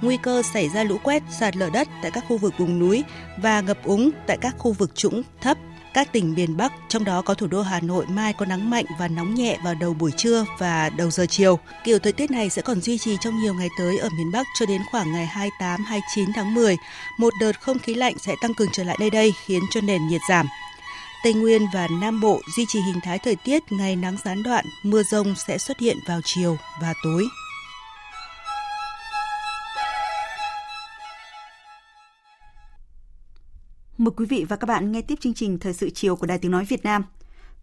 Nguy cơ xảy ra lũ quét, sạt lở đất tại các khu vực vùng núi và ngập úng tại các khu vực trũng thấp các tỉnh miền Bắc, trong đó có thủ đô Hà Nội mai có nắng mạnh và nóng nhẹ vào đầu buổi trưa và đầu giờ chiều. Kiểu thời tiết này sẽ còn duy trì trong nhiều ngày tới ở miền Bắc cho đến khoảng ngày 28-29 tháng 10. Một đợt không khí lạnh sẽ tăng cường trở lại nơi đây khiến cho nền nhiệt giảm. Tây Nguyên và Nam Bộ duy trì hình thái thời tiết ngày nắng gián đoạn, mưa rông sẽ xuất hiện vào chiều và tối. Mời quý vị và các bạn nghe tiếp chương trình Thời sự chiều của Đài Tiếng Nói Việt Nam.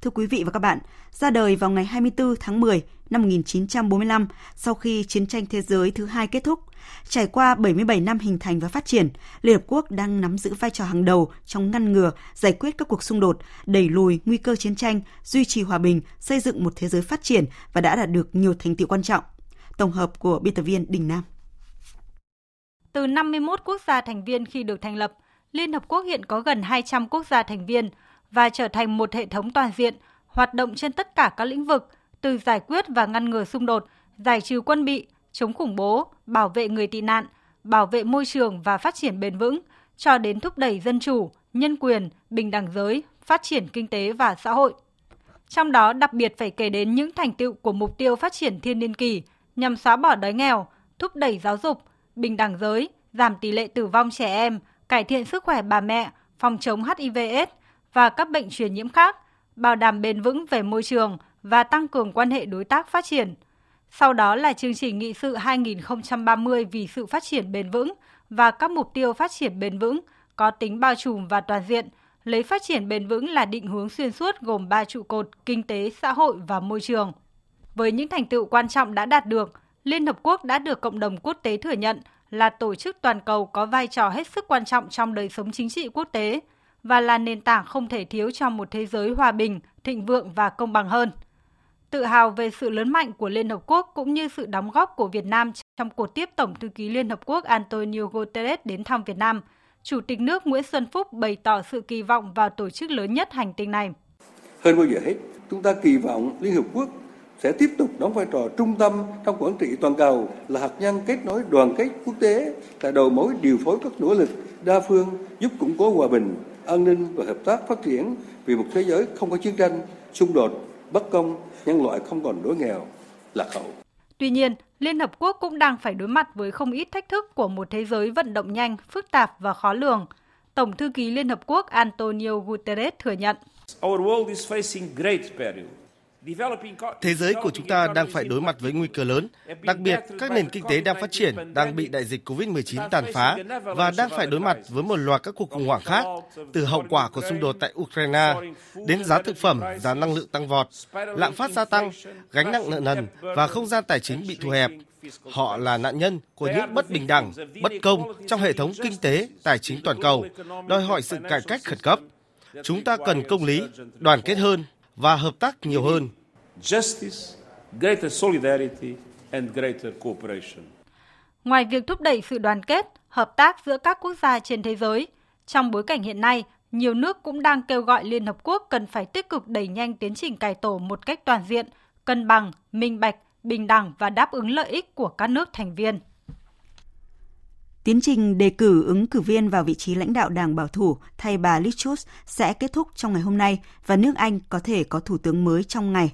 Thưa quý vị và các bạn, ra đời vào ngày 24 tháng 10 năm 1945 sau khi chiến tranh thế giới thứ hai kết thúc. Trải qua 77 năm hình thành và phát triển, Liên Hợp Quốc đang nắm giữ vai trò hàng đầu trong ngăn ngừa, giải quyết các cuộc xung đột, đẩy lùi nguy cơ chiến tranh, duy trì hòa bình, xây dựng một thế giới phát triển và đã đạt được nhiều thành tựu quan trọng. Tổng hợp của biên tập viên Đình Nam. Từ 51 quốc gia thành viên khi được thành lập, Liên Hợp Quốc hiện có gần 200 quốc gia thành viên và trở thành một hệ thống toàn diện, hoạt động trên tất cả các lĩnh vực, từ giải quyết và ngăn ngừa xung đột, giải trừ quân bị, chống khủng bố, bảo vệ người tị nạn, bảo vệ môi trường và phát triển bền vững, cho đến thúc đẩy dân chủ, nhân quyền, bình đẳng giới, phát triển kinh tế và xã hội. Trong đó đặc biệt phải kể đến những thành tựu của mục tiêu phát triển thiên niên kỳ nhằm xóa bỏ đói nghèo, thúc đẩy giáo dục, bình đẳng giới, giảm tỷ lệ tử vong trẻ em, cải thiện sức khỏe bà mẹ, phòng chống HIV/AIDS và các bệnh truyền nhiễm khác, bảo đảm bền vững về môi trường và tăng cường quan hệ đối tác phát triển. Sau đó là chương trình nghị sự 2030 vì sự phát triển bền vững và các mục tiêu phát triển bền vững có tính bao trùm và toàn diện, lấy phát triển bền vững là định hướng xuyên suốt gồm 3 trụ cột kinh tế, xã hội và môi trường. Với những thành tựu quan trọng đã đạt được, Liên Hợp Quốc đã được cộng đồng quốc tế thừa nhận là tổ chức toàn cầu có vai trò hết sức quan trọng trong đời sống chính trị quốc tế và là nền tảng không thể thiếu cho một thế giới hòa bình, thịnh vượng và công bằng hơn. Tự hào về sự lớn mạnh của Liên Hợp Quốc cũng như sự đóng góp của Việt Nam trong cuộc tiếp Tổng thư ký Liên Hợp Quốc Antonio Guterres đến thăm Việt Nam, Chủ tịch nước Nguyễn Xuân Phúc bày tỏ sự kỳ vọng vào tổ chức lớn nhất hành tinh này. Hơn bao giờ hết, chúng ta kỳ vọng Liên Hợp Quốc sẽ tiếp tục đóng vai trò trung tâm trong quản trị toàn cầu là hạt nhân kết nối đoàn kết quốc tế, là đầu mối điều phối các nỗ lực đa phương giúp củng cố hòa bình, an ninh và hợp tác phát triển vì một thế giới không có chiến tranh, xung đột, bất công, nhân loại không còn đói nghèo, lạc hậu. Tuy nhiên, Liên Hợp Quốc cũng đang phải đối mặt với không ít thách thức của một thế giới vận động nhanh, phức tạp và khó lường. Tổng thư ký Liên Hợp Quốc Antonio Guterres thừa nhận. Thế giới của chúng ta đang phải đối mặt với nguy cơ lớn, đặc biệt các nền kinh tế đang phát triển, đang bị đại dịch COVID-19 tàn phá và đang phải đối mặt với một loạt các cuộc khủng hoảng khác, từ hậu quả của xung đột tại Ukraine đến giá thực phẩm, giá năng lượng tăng vọt, lạm phát gia tăng, gánh nặng nợ nần và không gian tài chính bị thu hẹp. Họ là nạn nhân của những bất bình đẳng, bất công trong hệ thống kinh tế, tài chính toàn cầu, đòi hỏi sự cải cách khẩn cấp. Chúng ta cần công lý, đoàn kết hơn và hợp tác nhiều hơn. Justice, greater solidarity and greater cooperation. Ngoài việc thúc đẩy sự đoàn kết, hợp tác giữa các quốc gia trên thế giới, trong bối cảnh hiện nay, nhiều nước cũng đang kêu gọi Liên Hợp Quốc cần phải tích cực đẩy nhanh tiến trình cải tổ một cách toàn diện, cân bằng, minh bạch, bình đẳng và đáp ứng lợi ích của các nước thành viên. Tiến trình đề cử ứng cử viên vào vị trí lãnh đạo đảng bảo thủ thay bà Liz Truss sẽ kết thúc trong ngày hôm nay và nước Anh có thể có thủ tướng mới trong ngày.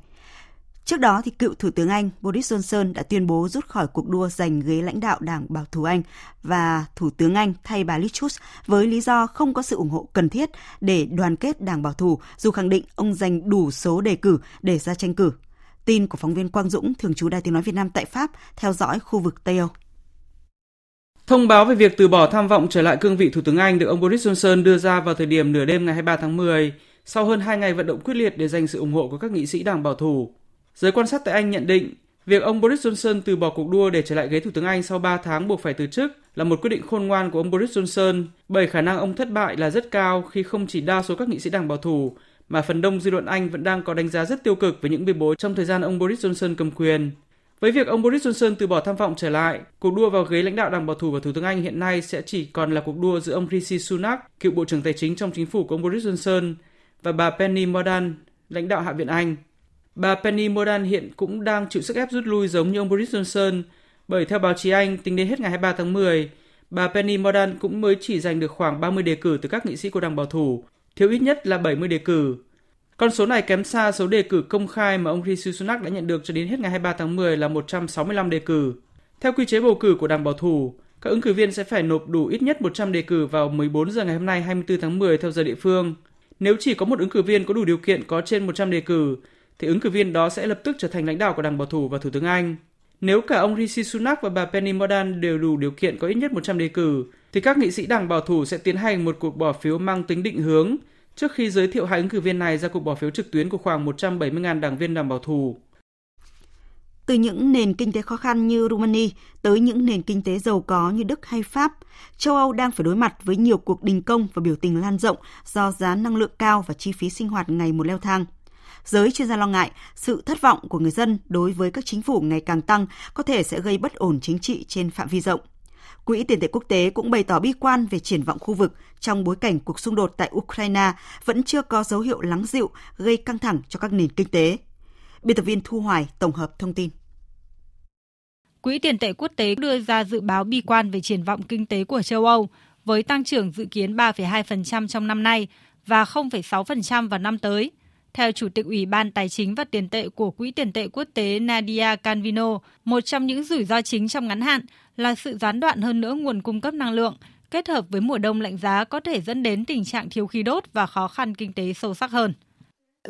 Trước đó, thì cựu Thủ tướng Anh Boris Johnson đã tuyên bố rút khỏi cuộc đua giành ghế lãnh đạo Đảng Bảo thủ Anh và Thủ tướng Anh thay bà Liz Truss với lý do không có sự ủng hộ cần thiết để đoàn kết Đảng Bảo thủ, dù khẳng định ông giành đủ số đề cử để ra tranh cử. Tin của phóng viên Quang Dũng, thường trú Đài Tiếng Nói Việt Nam tại Pháp, theo dõi khu vực Tây Âu. Thông báo về việc từ bỏ tham vọng trở lại cương vị Thủ tướng Anh được ông Boris Johnson đưa ra vào thời điểm nửa đêm ngày 23 tháng 10, sau hơn 2 ngày vận động quyết liệt để giành sự ủng hộ của các nghị sĩ đảng bảo thủ. Giới quan sát tại Anh nhận định, việc ông Boris Johnson từ bỏ cuộc đua để trở lại ghế Thủ tướng Anh sau 3 tháng buộc phải từ chức là một quyết định khôn ngoan của ông Boris Johnson, bởi khả năng ông thất bại là rất cao khi không chỉ đa số các nghị sĩ đảng bảo thủ, mà phần đông dư luận Anh vẫn đang có đánh giá rất tiêu cực về những bê bối trong thời gian ông Boris Johnson cầm quyền. Với việc ông Boris Johnson từ bỏ tham vọng trở lại, cuộc đua vào ghế lãnh đạo Đảng Bảo thủ và Thủ tướng Anh hiện nay sẽ chỉ còn là cuộc đua giữa ông Rishi Sunak, cựu Bộ trưởng Tài chính trong chính phủ của ông Boris Johnson, và bà Penny Mordaunt, lãnh đạo Hạ viện Anh. Bà Penny Mordaunt hiện cũng đang chịu sức ép rút lui giống như ông Boris Johnson, bởi theo báo chí Anh, tính đến hết ngày 23 tháng 10, bà Penny Mordaunt cũng mới chỉ giành được khoảng 30 đề cử từ các nghị sĩ của Đảng Bảo thủ, thiếu ít nhất là 70 đề cử. Con số này kém xa số đề cử công khai mà ông Rishi Sunak đã nhận được cho đến hết ngày 23 tháng 10 là 165 đề cử. Theo quy chế bầu cử của Đảng Bảo thủ, các ứng cử viên sẽ phải nộp đủ ít nhất 100 đề cử vào 14 giờ ngày hôm nay 24 tháng 10 theo giờ địa phương. Nếu chỉ có một ứng cử viên có đủ điều kiện có trên 100 đề cử, thì ứng cử viên đó sẽ lập tức trở thành lãnh đạo của Đảng Bảo thủ và Thủ tướng Anh. Nếu cả ông Rishi Sunak và bà Penny Mordaunt đều đủ điều kiện có ít nhất 100 đề cử, thì các nghị sĩ Đảng Bảo thủ sẽ tiến hành một cuộc bỏ phiếu mang tính định hướng trước khi giới thiệu hai ứng cử viên này ra cuộc bỏ phiếu trực tuyến của khoảng 170.000 đảng viên đảng bảo thủ. Từ những nền kinh tế khó khăn như Romania tới những nền kinh tế giàu có như Đức hay Pháp, châu Âu đang phải đối mặt với nhiều cuộc đình công và biểu tình lan rộng do giá năng lượng cao và chi phí sinh hoạt ngày một leo thang. Giới chuyên gia lo ngại sự thất vọng của người dân đối với các chính phủ ngày càng tăng có thể sẽ gây bất ổn chính trị trên phạm vi rộng. Quỹ tiền tệ quốc tế cũng bày tỏ bi quan về triển vọng khu vực trong bối cảnh cuộc xung đột tại Ukraine vẫn chưa có dấu hiệu lắng dịu, gây căng thẳng cho các nền kinh tế. Biên tập viên Thu Hoài tổng hợp thông tin. Quỹ tiền tệ quốc tế đưa ra dự báo bi quan về triển vọng kinh tế của châu Âu với tăng trưởng dự kiến 3,2% trong năm nay và 0,6% vào năm tới. Theo Chủ tịch Ủy ban Tài chính và Tiền tệ của Quỹ tiền tệ quốc tế Nadia Canvino, một trong những rủi ro chính trong ngắn hạn là sự gián đoạn hơn nữa nguồn cung cấp năng lượng, kết hợp với mùa đông lạnh giá có thể dẫn đến tình trạng thiếu khí đốt và khó khăn kinh tế sâu sắc hơn.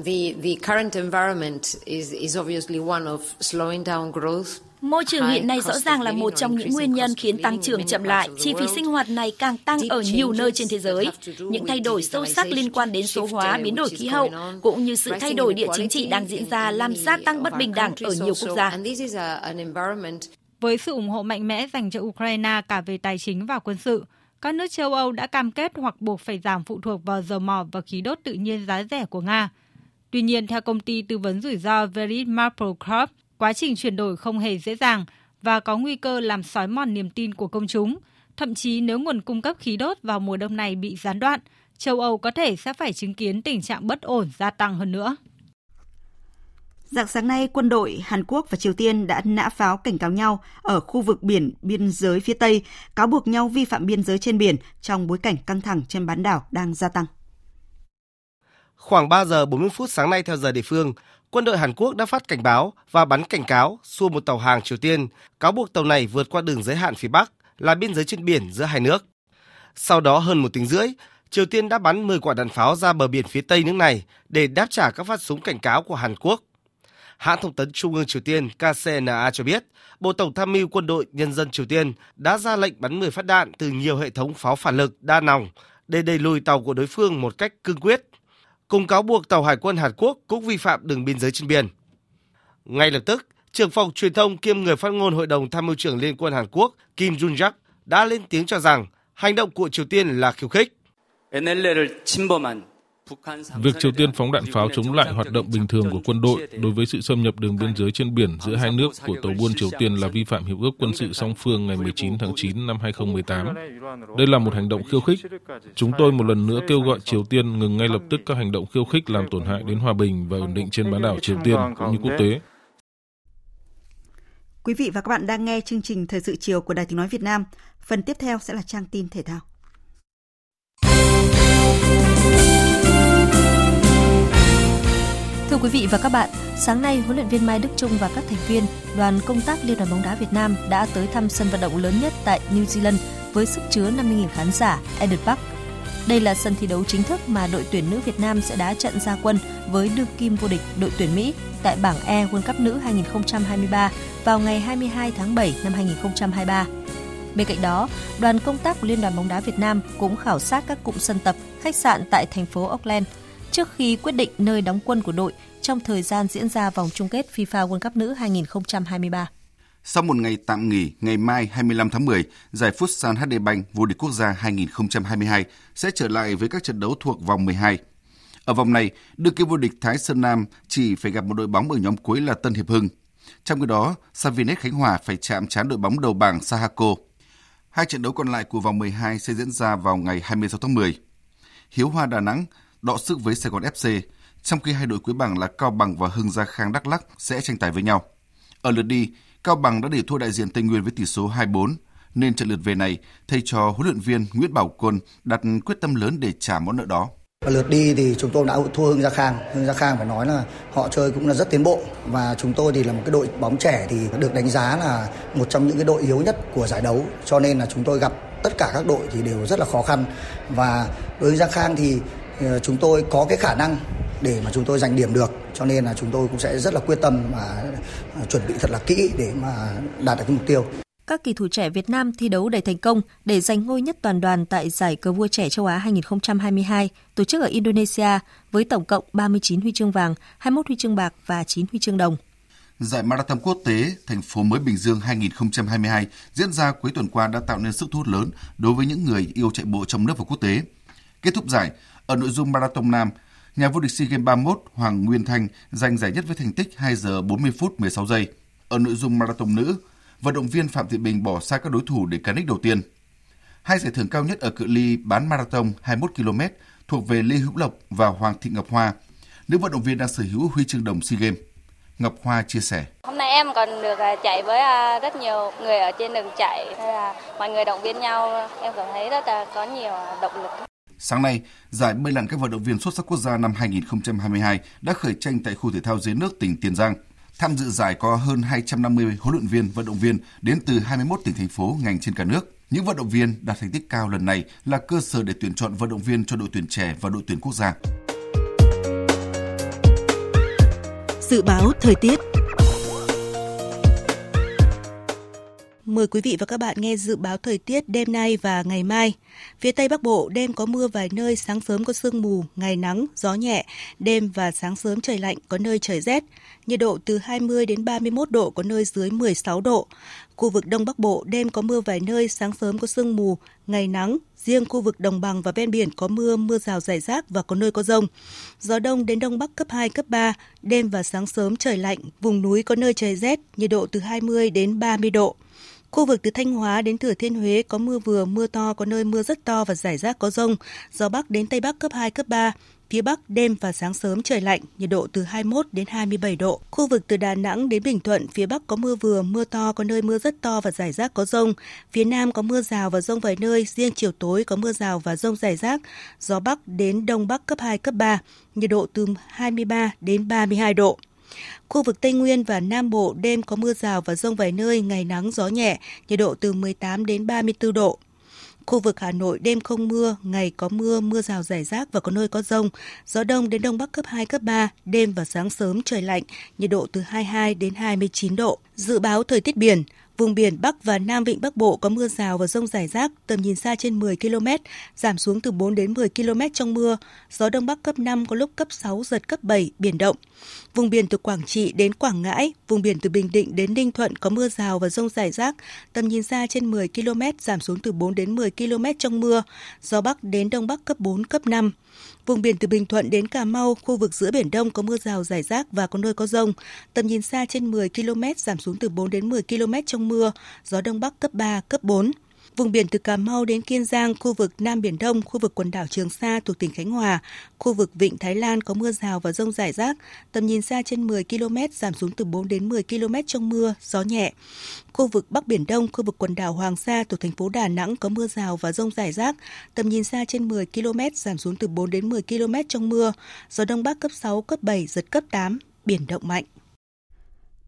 The, the current environment is, is obviously one of slowing down growth Môi trường hiện nay rõ ràng là một trong những nguyên nhân khiến tăng trưởng chậm lại. Chi phí sinh hoạt này càng tăng ở nhiều nơi trên thế giới. Những thay đổi sâu sắc liên quan đến số hóa, biến đổi khí hậu, cũng như sự thay đổi địa chính trị đang diễn ra làm gia tăng bất bình đẳng ở nhiều quốc gia. Với sự ủng hộ mạnh mẽ dành cho Ukraine cả về tài chính và quân sự, các nước châu Âu đã cam kết hoặc buộc phải giảm phụ thuộc vào dầu mỏ và khí đốt tự nhiên giá rẻ của Nga. Tuy nhiên, theo công ty tư vấn rủi ro Verit Maple Corp, quá trình chuyển đổi không hề dễ dàng và có nguy cơ làm xói mòn niềm tin của công chúng. Thậm chí nếu nguồn cung cấp khí đốt vào mùa đông này bị gián đoạn, châu Âu có thể sẽ phải chứng kiến tình trạng bất ổn gia tăng hơn nữa. Dạng sáng nay, quân đội Hàn Quốc và Triều Tiên đã nã pháo cảnh cáo nhau ở khu vực biển biên giới phía Tây, cáo buộc nhau vi phạm biên giới trên biển trong bối cảnh căng thẳng trên bán đảo đang gia tăng. Khoảng 3 giờ 40 phút sáng nay theo giờ địa phương, quân đội Hàn Quốc đã phát cảnh báo và bắn cảnh cáo xua một tàu hàng Triều Tiên, cáo buộc tàu này vượt qua đường giới hạn phía Bắc là biên giới trên biển giữa hai nước. Sau đó hơn một tiếng rưỡi, Triều Tiên đã bắn 10 quả đạn pháo ra bờ biển phía Tây nước này để đáp trả các phát súng cảnh cáo của Hàn Quốc. Hãng thông tấn Trung ương Triều Tiên KCNA cho biết, Bộ Tổng tham mưu quân đội nhân dân Triều Tiên đã ra lệnh bắn 10 phát đạn từ nhiều hệ thống pháo phản lực đa nòng để đẩy lùi tàu của đối phương một cách cương quyết. Cùng cáo buộc tàu hải quân Hàn Quốc cũng vi phạm đường biên giới trên biển. Ngay lập tức, trưởng phòng truyền thông kiêm người phát ngôn Hội đồng Tham mưu trưởng Liên quân Hàn Quốc Kim Jun-jak đã lên tiếng cho rằng hành động của Triều Tiên là khiêu khích. Việc Triều Tiên phóng đạn pháo chống lại hoạt động bình thường của quân đội đối với sự xâm nhập đường biên giới trên biển giữa hai nước của tàu buôn Triều Tiên là vi phạm hiệp ước quân sự song phương ngày 19 tháng 9 năm 2018. Đây là một hành động khiêu khích. Chúng tôi một lần nữa kêu gọi Triều Tiên ngừng ngay lập tức các hành động khiêu khích làm tổn hại đến hòa bình và ổn định trên bán đảo Triều Tiên cũng như quốc tế. Quý vị và các bạn đang nghe chương trình Thời sự chiều của Đài Tiếng Nói Việt Nam. Phần tiếp theo sẽ là trang tin thể thao quý vị và các bạn, sáng nay huấn luyện viên Mai Đức Chung và các thành viên đoàn công tác Liên đoàn bóng đá Việt Nam đã tới thăm sân vận động lớn nhất tại New Zealand với sức chứa 50.000 khán giả Eden Park. Đây là sân thi đấu chính thức mà đội tuyển nữ Việt Nam sẽ đá trận gia quân với đương kim vô địch đội tuyển Mỹ tại bảng E World Cup nữ 2023 vào ngày 22 tháng 7 năm 2023. Bên cạnh đó, đoàn công tác của Liên đoàn bóng đá Việt Nam cũng khảo sát các cụm sân tập, khách sạn tại thành phố Auckland trước khi quyết định nơi đóng quân của đội trong thời gian diễn ra vòng chung kết FIFA World Cup nữ 2023. Sau một ngày tạm nghỉ, ngày mai 25 tháng 10, giải Futsal HD Bank vô địch quốc gia 2022 sẽ trở lại với các trận đấu thuộc vòng 12. Ở vòng này, đương kim vô địch Thái Sơn Nam chỉ phải gặp một đội bóng ở nhóm cuối là Tân Hiệp Hưng. Trong khi đó, Savinet Khánh Hòa phải chạm trán đội bóng đầu bảng Sahako. Hai trận đấu còn lại của vòng 12 sẽ diễn ra vào ngày 26 tháng 10. Hiếu Hoa Đà Nẵng đọ sức với Sài Gòn FC, trong khi hai đội cuối bảng là Cao Bằng và Hưng Gia Khang Đắk Lắk sẽ tranh tài với nhau. Ở lượt đi, Cao Bằng đã để thua đại diện Tây Nguyên với tỷ số 2-4, nên trận lượt về này, thầy trò huấn luyện viên Nguyễn Bảo Quân đặt quyết tâm lớn để trả món nợ đó. Ở lượt đi thì chúng tôi đã thua Hưng Gia Khang. Hưng Gia Khang phải nói là họ chơi cũng là rất tiến bộ và chúng tôi thì là một cái đội bóng trẻ thì được đánh giá là một trong những cái đội yếu nhất của giải đấu. Cho nên là chúng tôi gặp tất cả các đội thì đều rất là khó khăn và đối với Gia Khang thì ờ, chúng tôi có cái khả năng để mà chúng tôi giành điểm được cho nên là chúng tôi cũng sẽ rất là quyết tâm và ờ, chuẩn bị thật là kỹ để mà đạt được cái mục tiêu các kỳ thủ trẻ Việt Nam thi đấu đầy thành công để giành ngôi nhất toàn đoàn tại giải cờ vua trẻ châu Á 2022 tổ chức ở Indonesia với tổng cộng 39 huy chương vàng, 21 huy chương bạc và 9 huy chương đồng. Giải Marathon Quốc tế thành phố mới Bình Dương 2022 diễn ra cuối tuần qua đã tạo nên sức thu hút lớn đối với những người yêu chạy bộ trong nước và quốc tế. Kết thúc giải, ở nội dung Marathon Nam, nhà vô địch SEA Games 31 Hoàng Nguyên Thanh giành giải nhất với thành tích 2 giờ 40 phút 16 giây. Ở nội dung Marathon nữ, vận động viên Phạm Thị Bình bỏ xa các đối thủ để cán đích đầu tiên. Hai giải thưởng cao nhất ở cự ly bán marathon 21 km thuộc về Lê Hữu Lộc và Hoàng Thị Ngọc Hoa. Nữ vận động viên đang sở hữu huy chương đồng SEA Games. Ngọc Hoa chia sẻ. Hôm nay em còn được à, chạy với à, rất nhiều người ở trên đường chạy, hay là mọi người động viên nhau, em cảm thấy rất là có nhiều động lực. Sáng nay, giải bơi lặn các vận động viên xuất sắc quốc gia năm 2022 đã khởi tranh tại khu thể thao dưới nước tỉnh Tiền Giang. Tham dự giải có hơn 250 huấn luyện viên, vận động viên đến từ 21 tỉnh thành phố ngành trên cả nước. Những vận động viên đạt thành tích cao lần này là cơ sở để tuyển chọn vận động viên cho đội tuyển trẻ và đội tuyển quốc gia. Dự báo thời tiết Mời quý vị và các bạn nghe dự báo thời tiết đêm nay và ngày mai. Phía Tây Bắc Bộ đêm có mưa vài nơi, sáng sớm có sương mù, ngày nắng, gió nhẹ, đêm và sáng sớm trời lạnh, có nơi trời rét. Nhiệt độ từ 20 đến 31 độ, có nơi dưới 16 độ. Khu vực Đông Bắc Bộ đêm có mưa vài nơi, sáng sớm có sương mù, ngày nắng, riêng khu vực đồng bằng và ven biển có mưa, mưa rào rải rác và có nơi có rông. Gió đông đến đông bắc cấp 2, cấp 3, đêm và sáng sớm trời lạnh, vùng núi có nơi trời rét, nhiệt độ từ 20 đến 30 độ. Khu vực từ Thanh Hóa đến Thừa Thiên Huế có mưa vừa, mưa to, có nơi mưa rất to và rải rác có rông. Gió Bắc đến Tây Bắc cấp 2, cấp 3. Phía Bắc đêm và sáng sớm trời lạnh, nhiệt độ từ 21 đến 27 độ. Khu vực từ Đà Nẵng đến Bình Thuận, phía Bắc có mưa vừa, mưa to, có nơi mưa rất to và rải rác có rông. Phía Nam có mưa rào và rông vài nơi, riêng chiều tối có mưa rào và rông rải rác. Gió Bắc đến Đông Bắc cấp 2, cấp 3, nhiệt độ từ 23 đến 32 độ. Khu vực Tây Nguyên và Nam Bộ đêm có mưa rào và rông vài nơi, ngày nắng gió nhẹ, nhiệt độ từ 18 đến 34 độ. Khu vực Hà Nội đêm không mưa, ngày có mưa, mưa rào rải rác và có nơi có rông. Gió đông đến đông bắc cấp 2, cấp 3, đêm và sáng sớm trời lạnh, nhiệt độ từ 22 đến 29 độ. Dự báo thời tiết biển, Vùng biển Bắc và Nam Vịnh Bắc Bộ có mưa rào và rông rải rác, tầm nhìn xa trên 10 km, giảm xuống từ 4 đến 10 km trong mưa. Gió Đông Bắc cấp 5 có lúc cấp 6, giật cấp 7, biển động. Vùng biển từ Quảng Trị đến Quảng Ngãi, vùng biển từ Bình Định đến Ninh Thuận có mưa rào và rông rải rác, tầm nhìn xa trên 10 km, giảm xuống từ 4 đến 10 km trong mưa. Gió Bắc đến Đông Bắc cấp 4, cấp 5. Vùng biển từ Bình Thuận đến Cà Mau, khu vực giữa Biển Đông có mưa rào rải rác và có nơi có rông. Tầm nhìn xa trên 10 km, giảm xuống từ 4 đến 10 km trong mưa. Gió Đông Bắc cấp 3, cấp 4. Vùng biển từ Cà Mau đến Kiên Giang, khu vực Nam Biển Đông, khu vực quần đảo Trường Sa thuộc tỉnh Khánh Hòa, khu vực Vịnh Thái Lan có mưa rào và rông rải rác, tầm nhìn xa trên 10 km, giảm xuống từ 4 đến 10 km trong mưa, gió nhẹ. Khu vực Bắc Biển Đông, khu vực quần đảo Hoàng Sa thuộc thành phố Đà Nẵng có mưa rào và rông rải rác, tầm nhìn xa trên 10 km, giảm xuống từ 4 đến 10 km trong mưa, gió Đông Bắc cấp 6, cấp 7, giật cấp 8, biển động mạnh.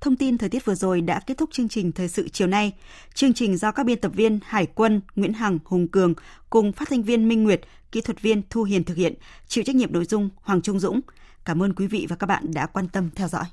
Thông tin thời tiết vừa rồi đã kết thúc chương trình thời sự chiều nay. Chương trình do các biên tập viên Hải quân, Nguyễn Hằng, Hùng Cường cùng phát thanh viên Minh Nguyệt, kỹ thuật viên Thu Hiền thực hiện, chịu trách nhiệm nội dung Hoàng Trung Dũng. Cảm ơn quý vị và các bạn đã quan tâm theo dõi.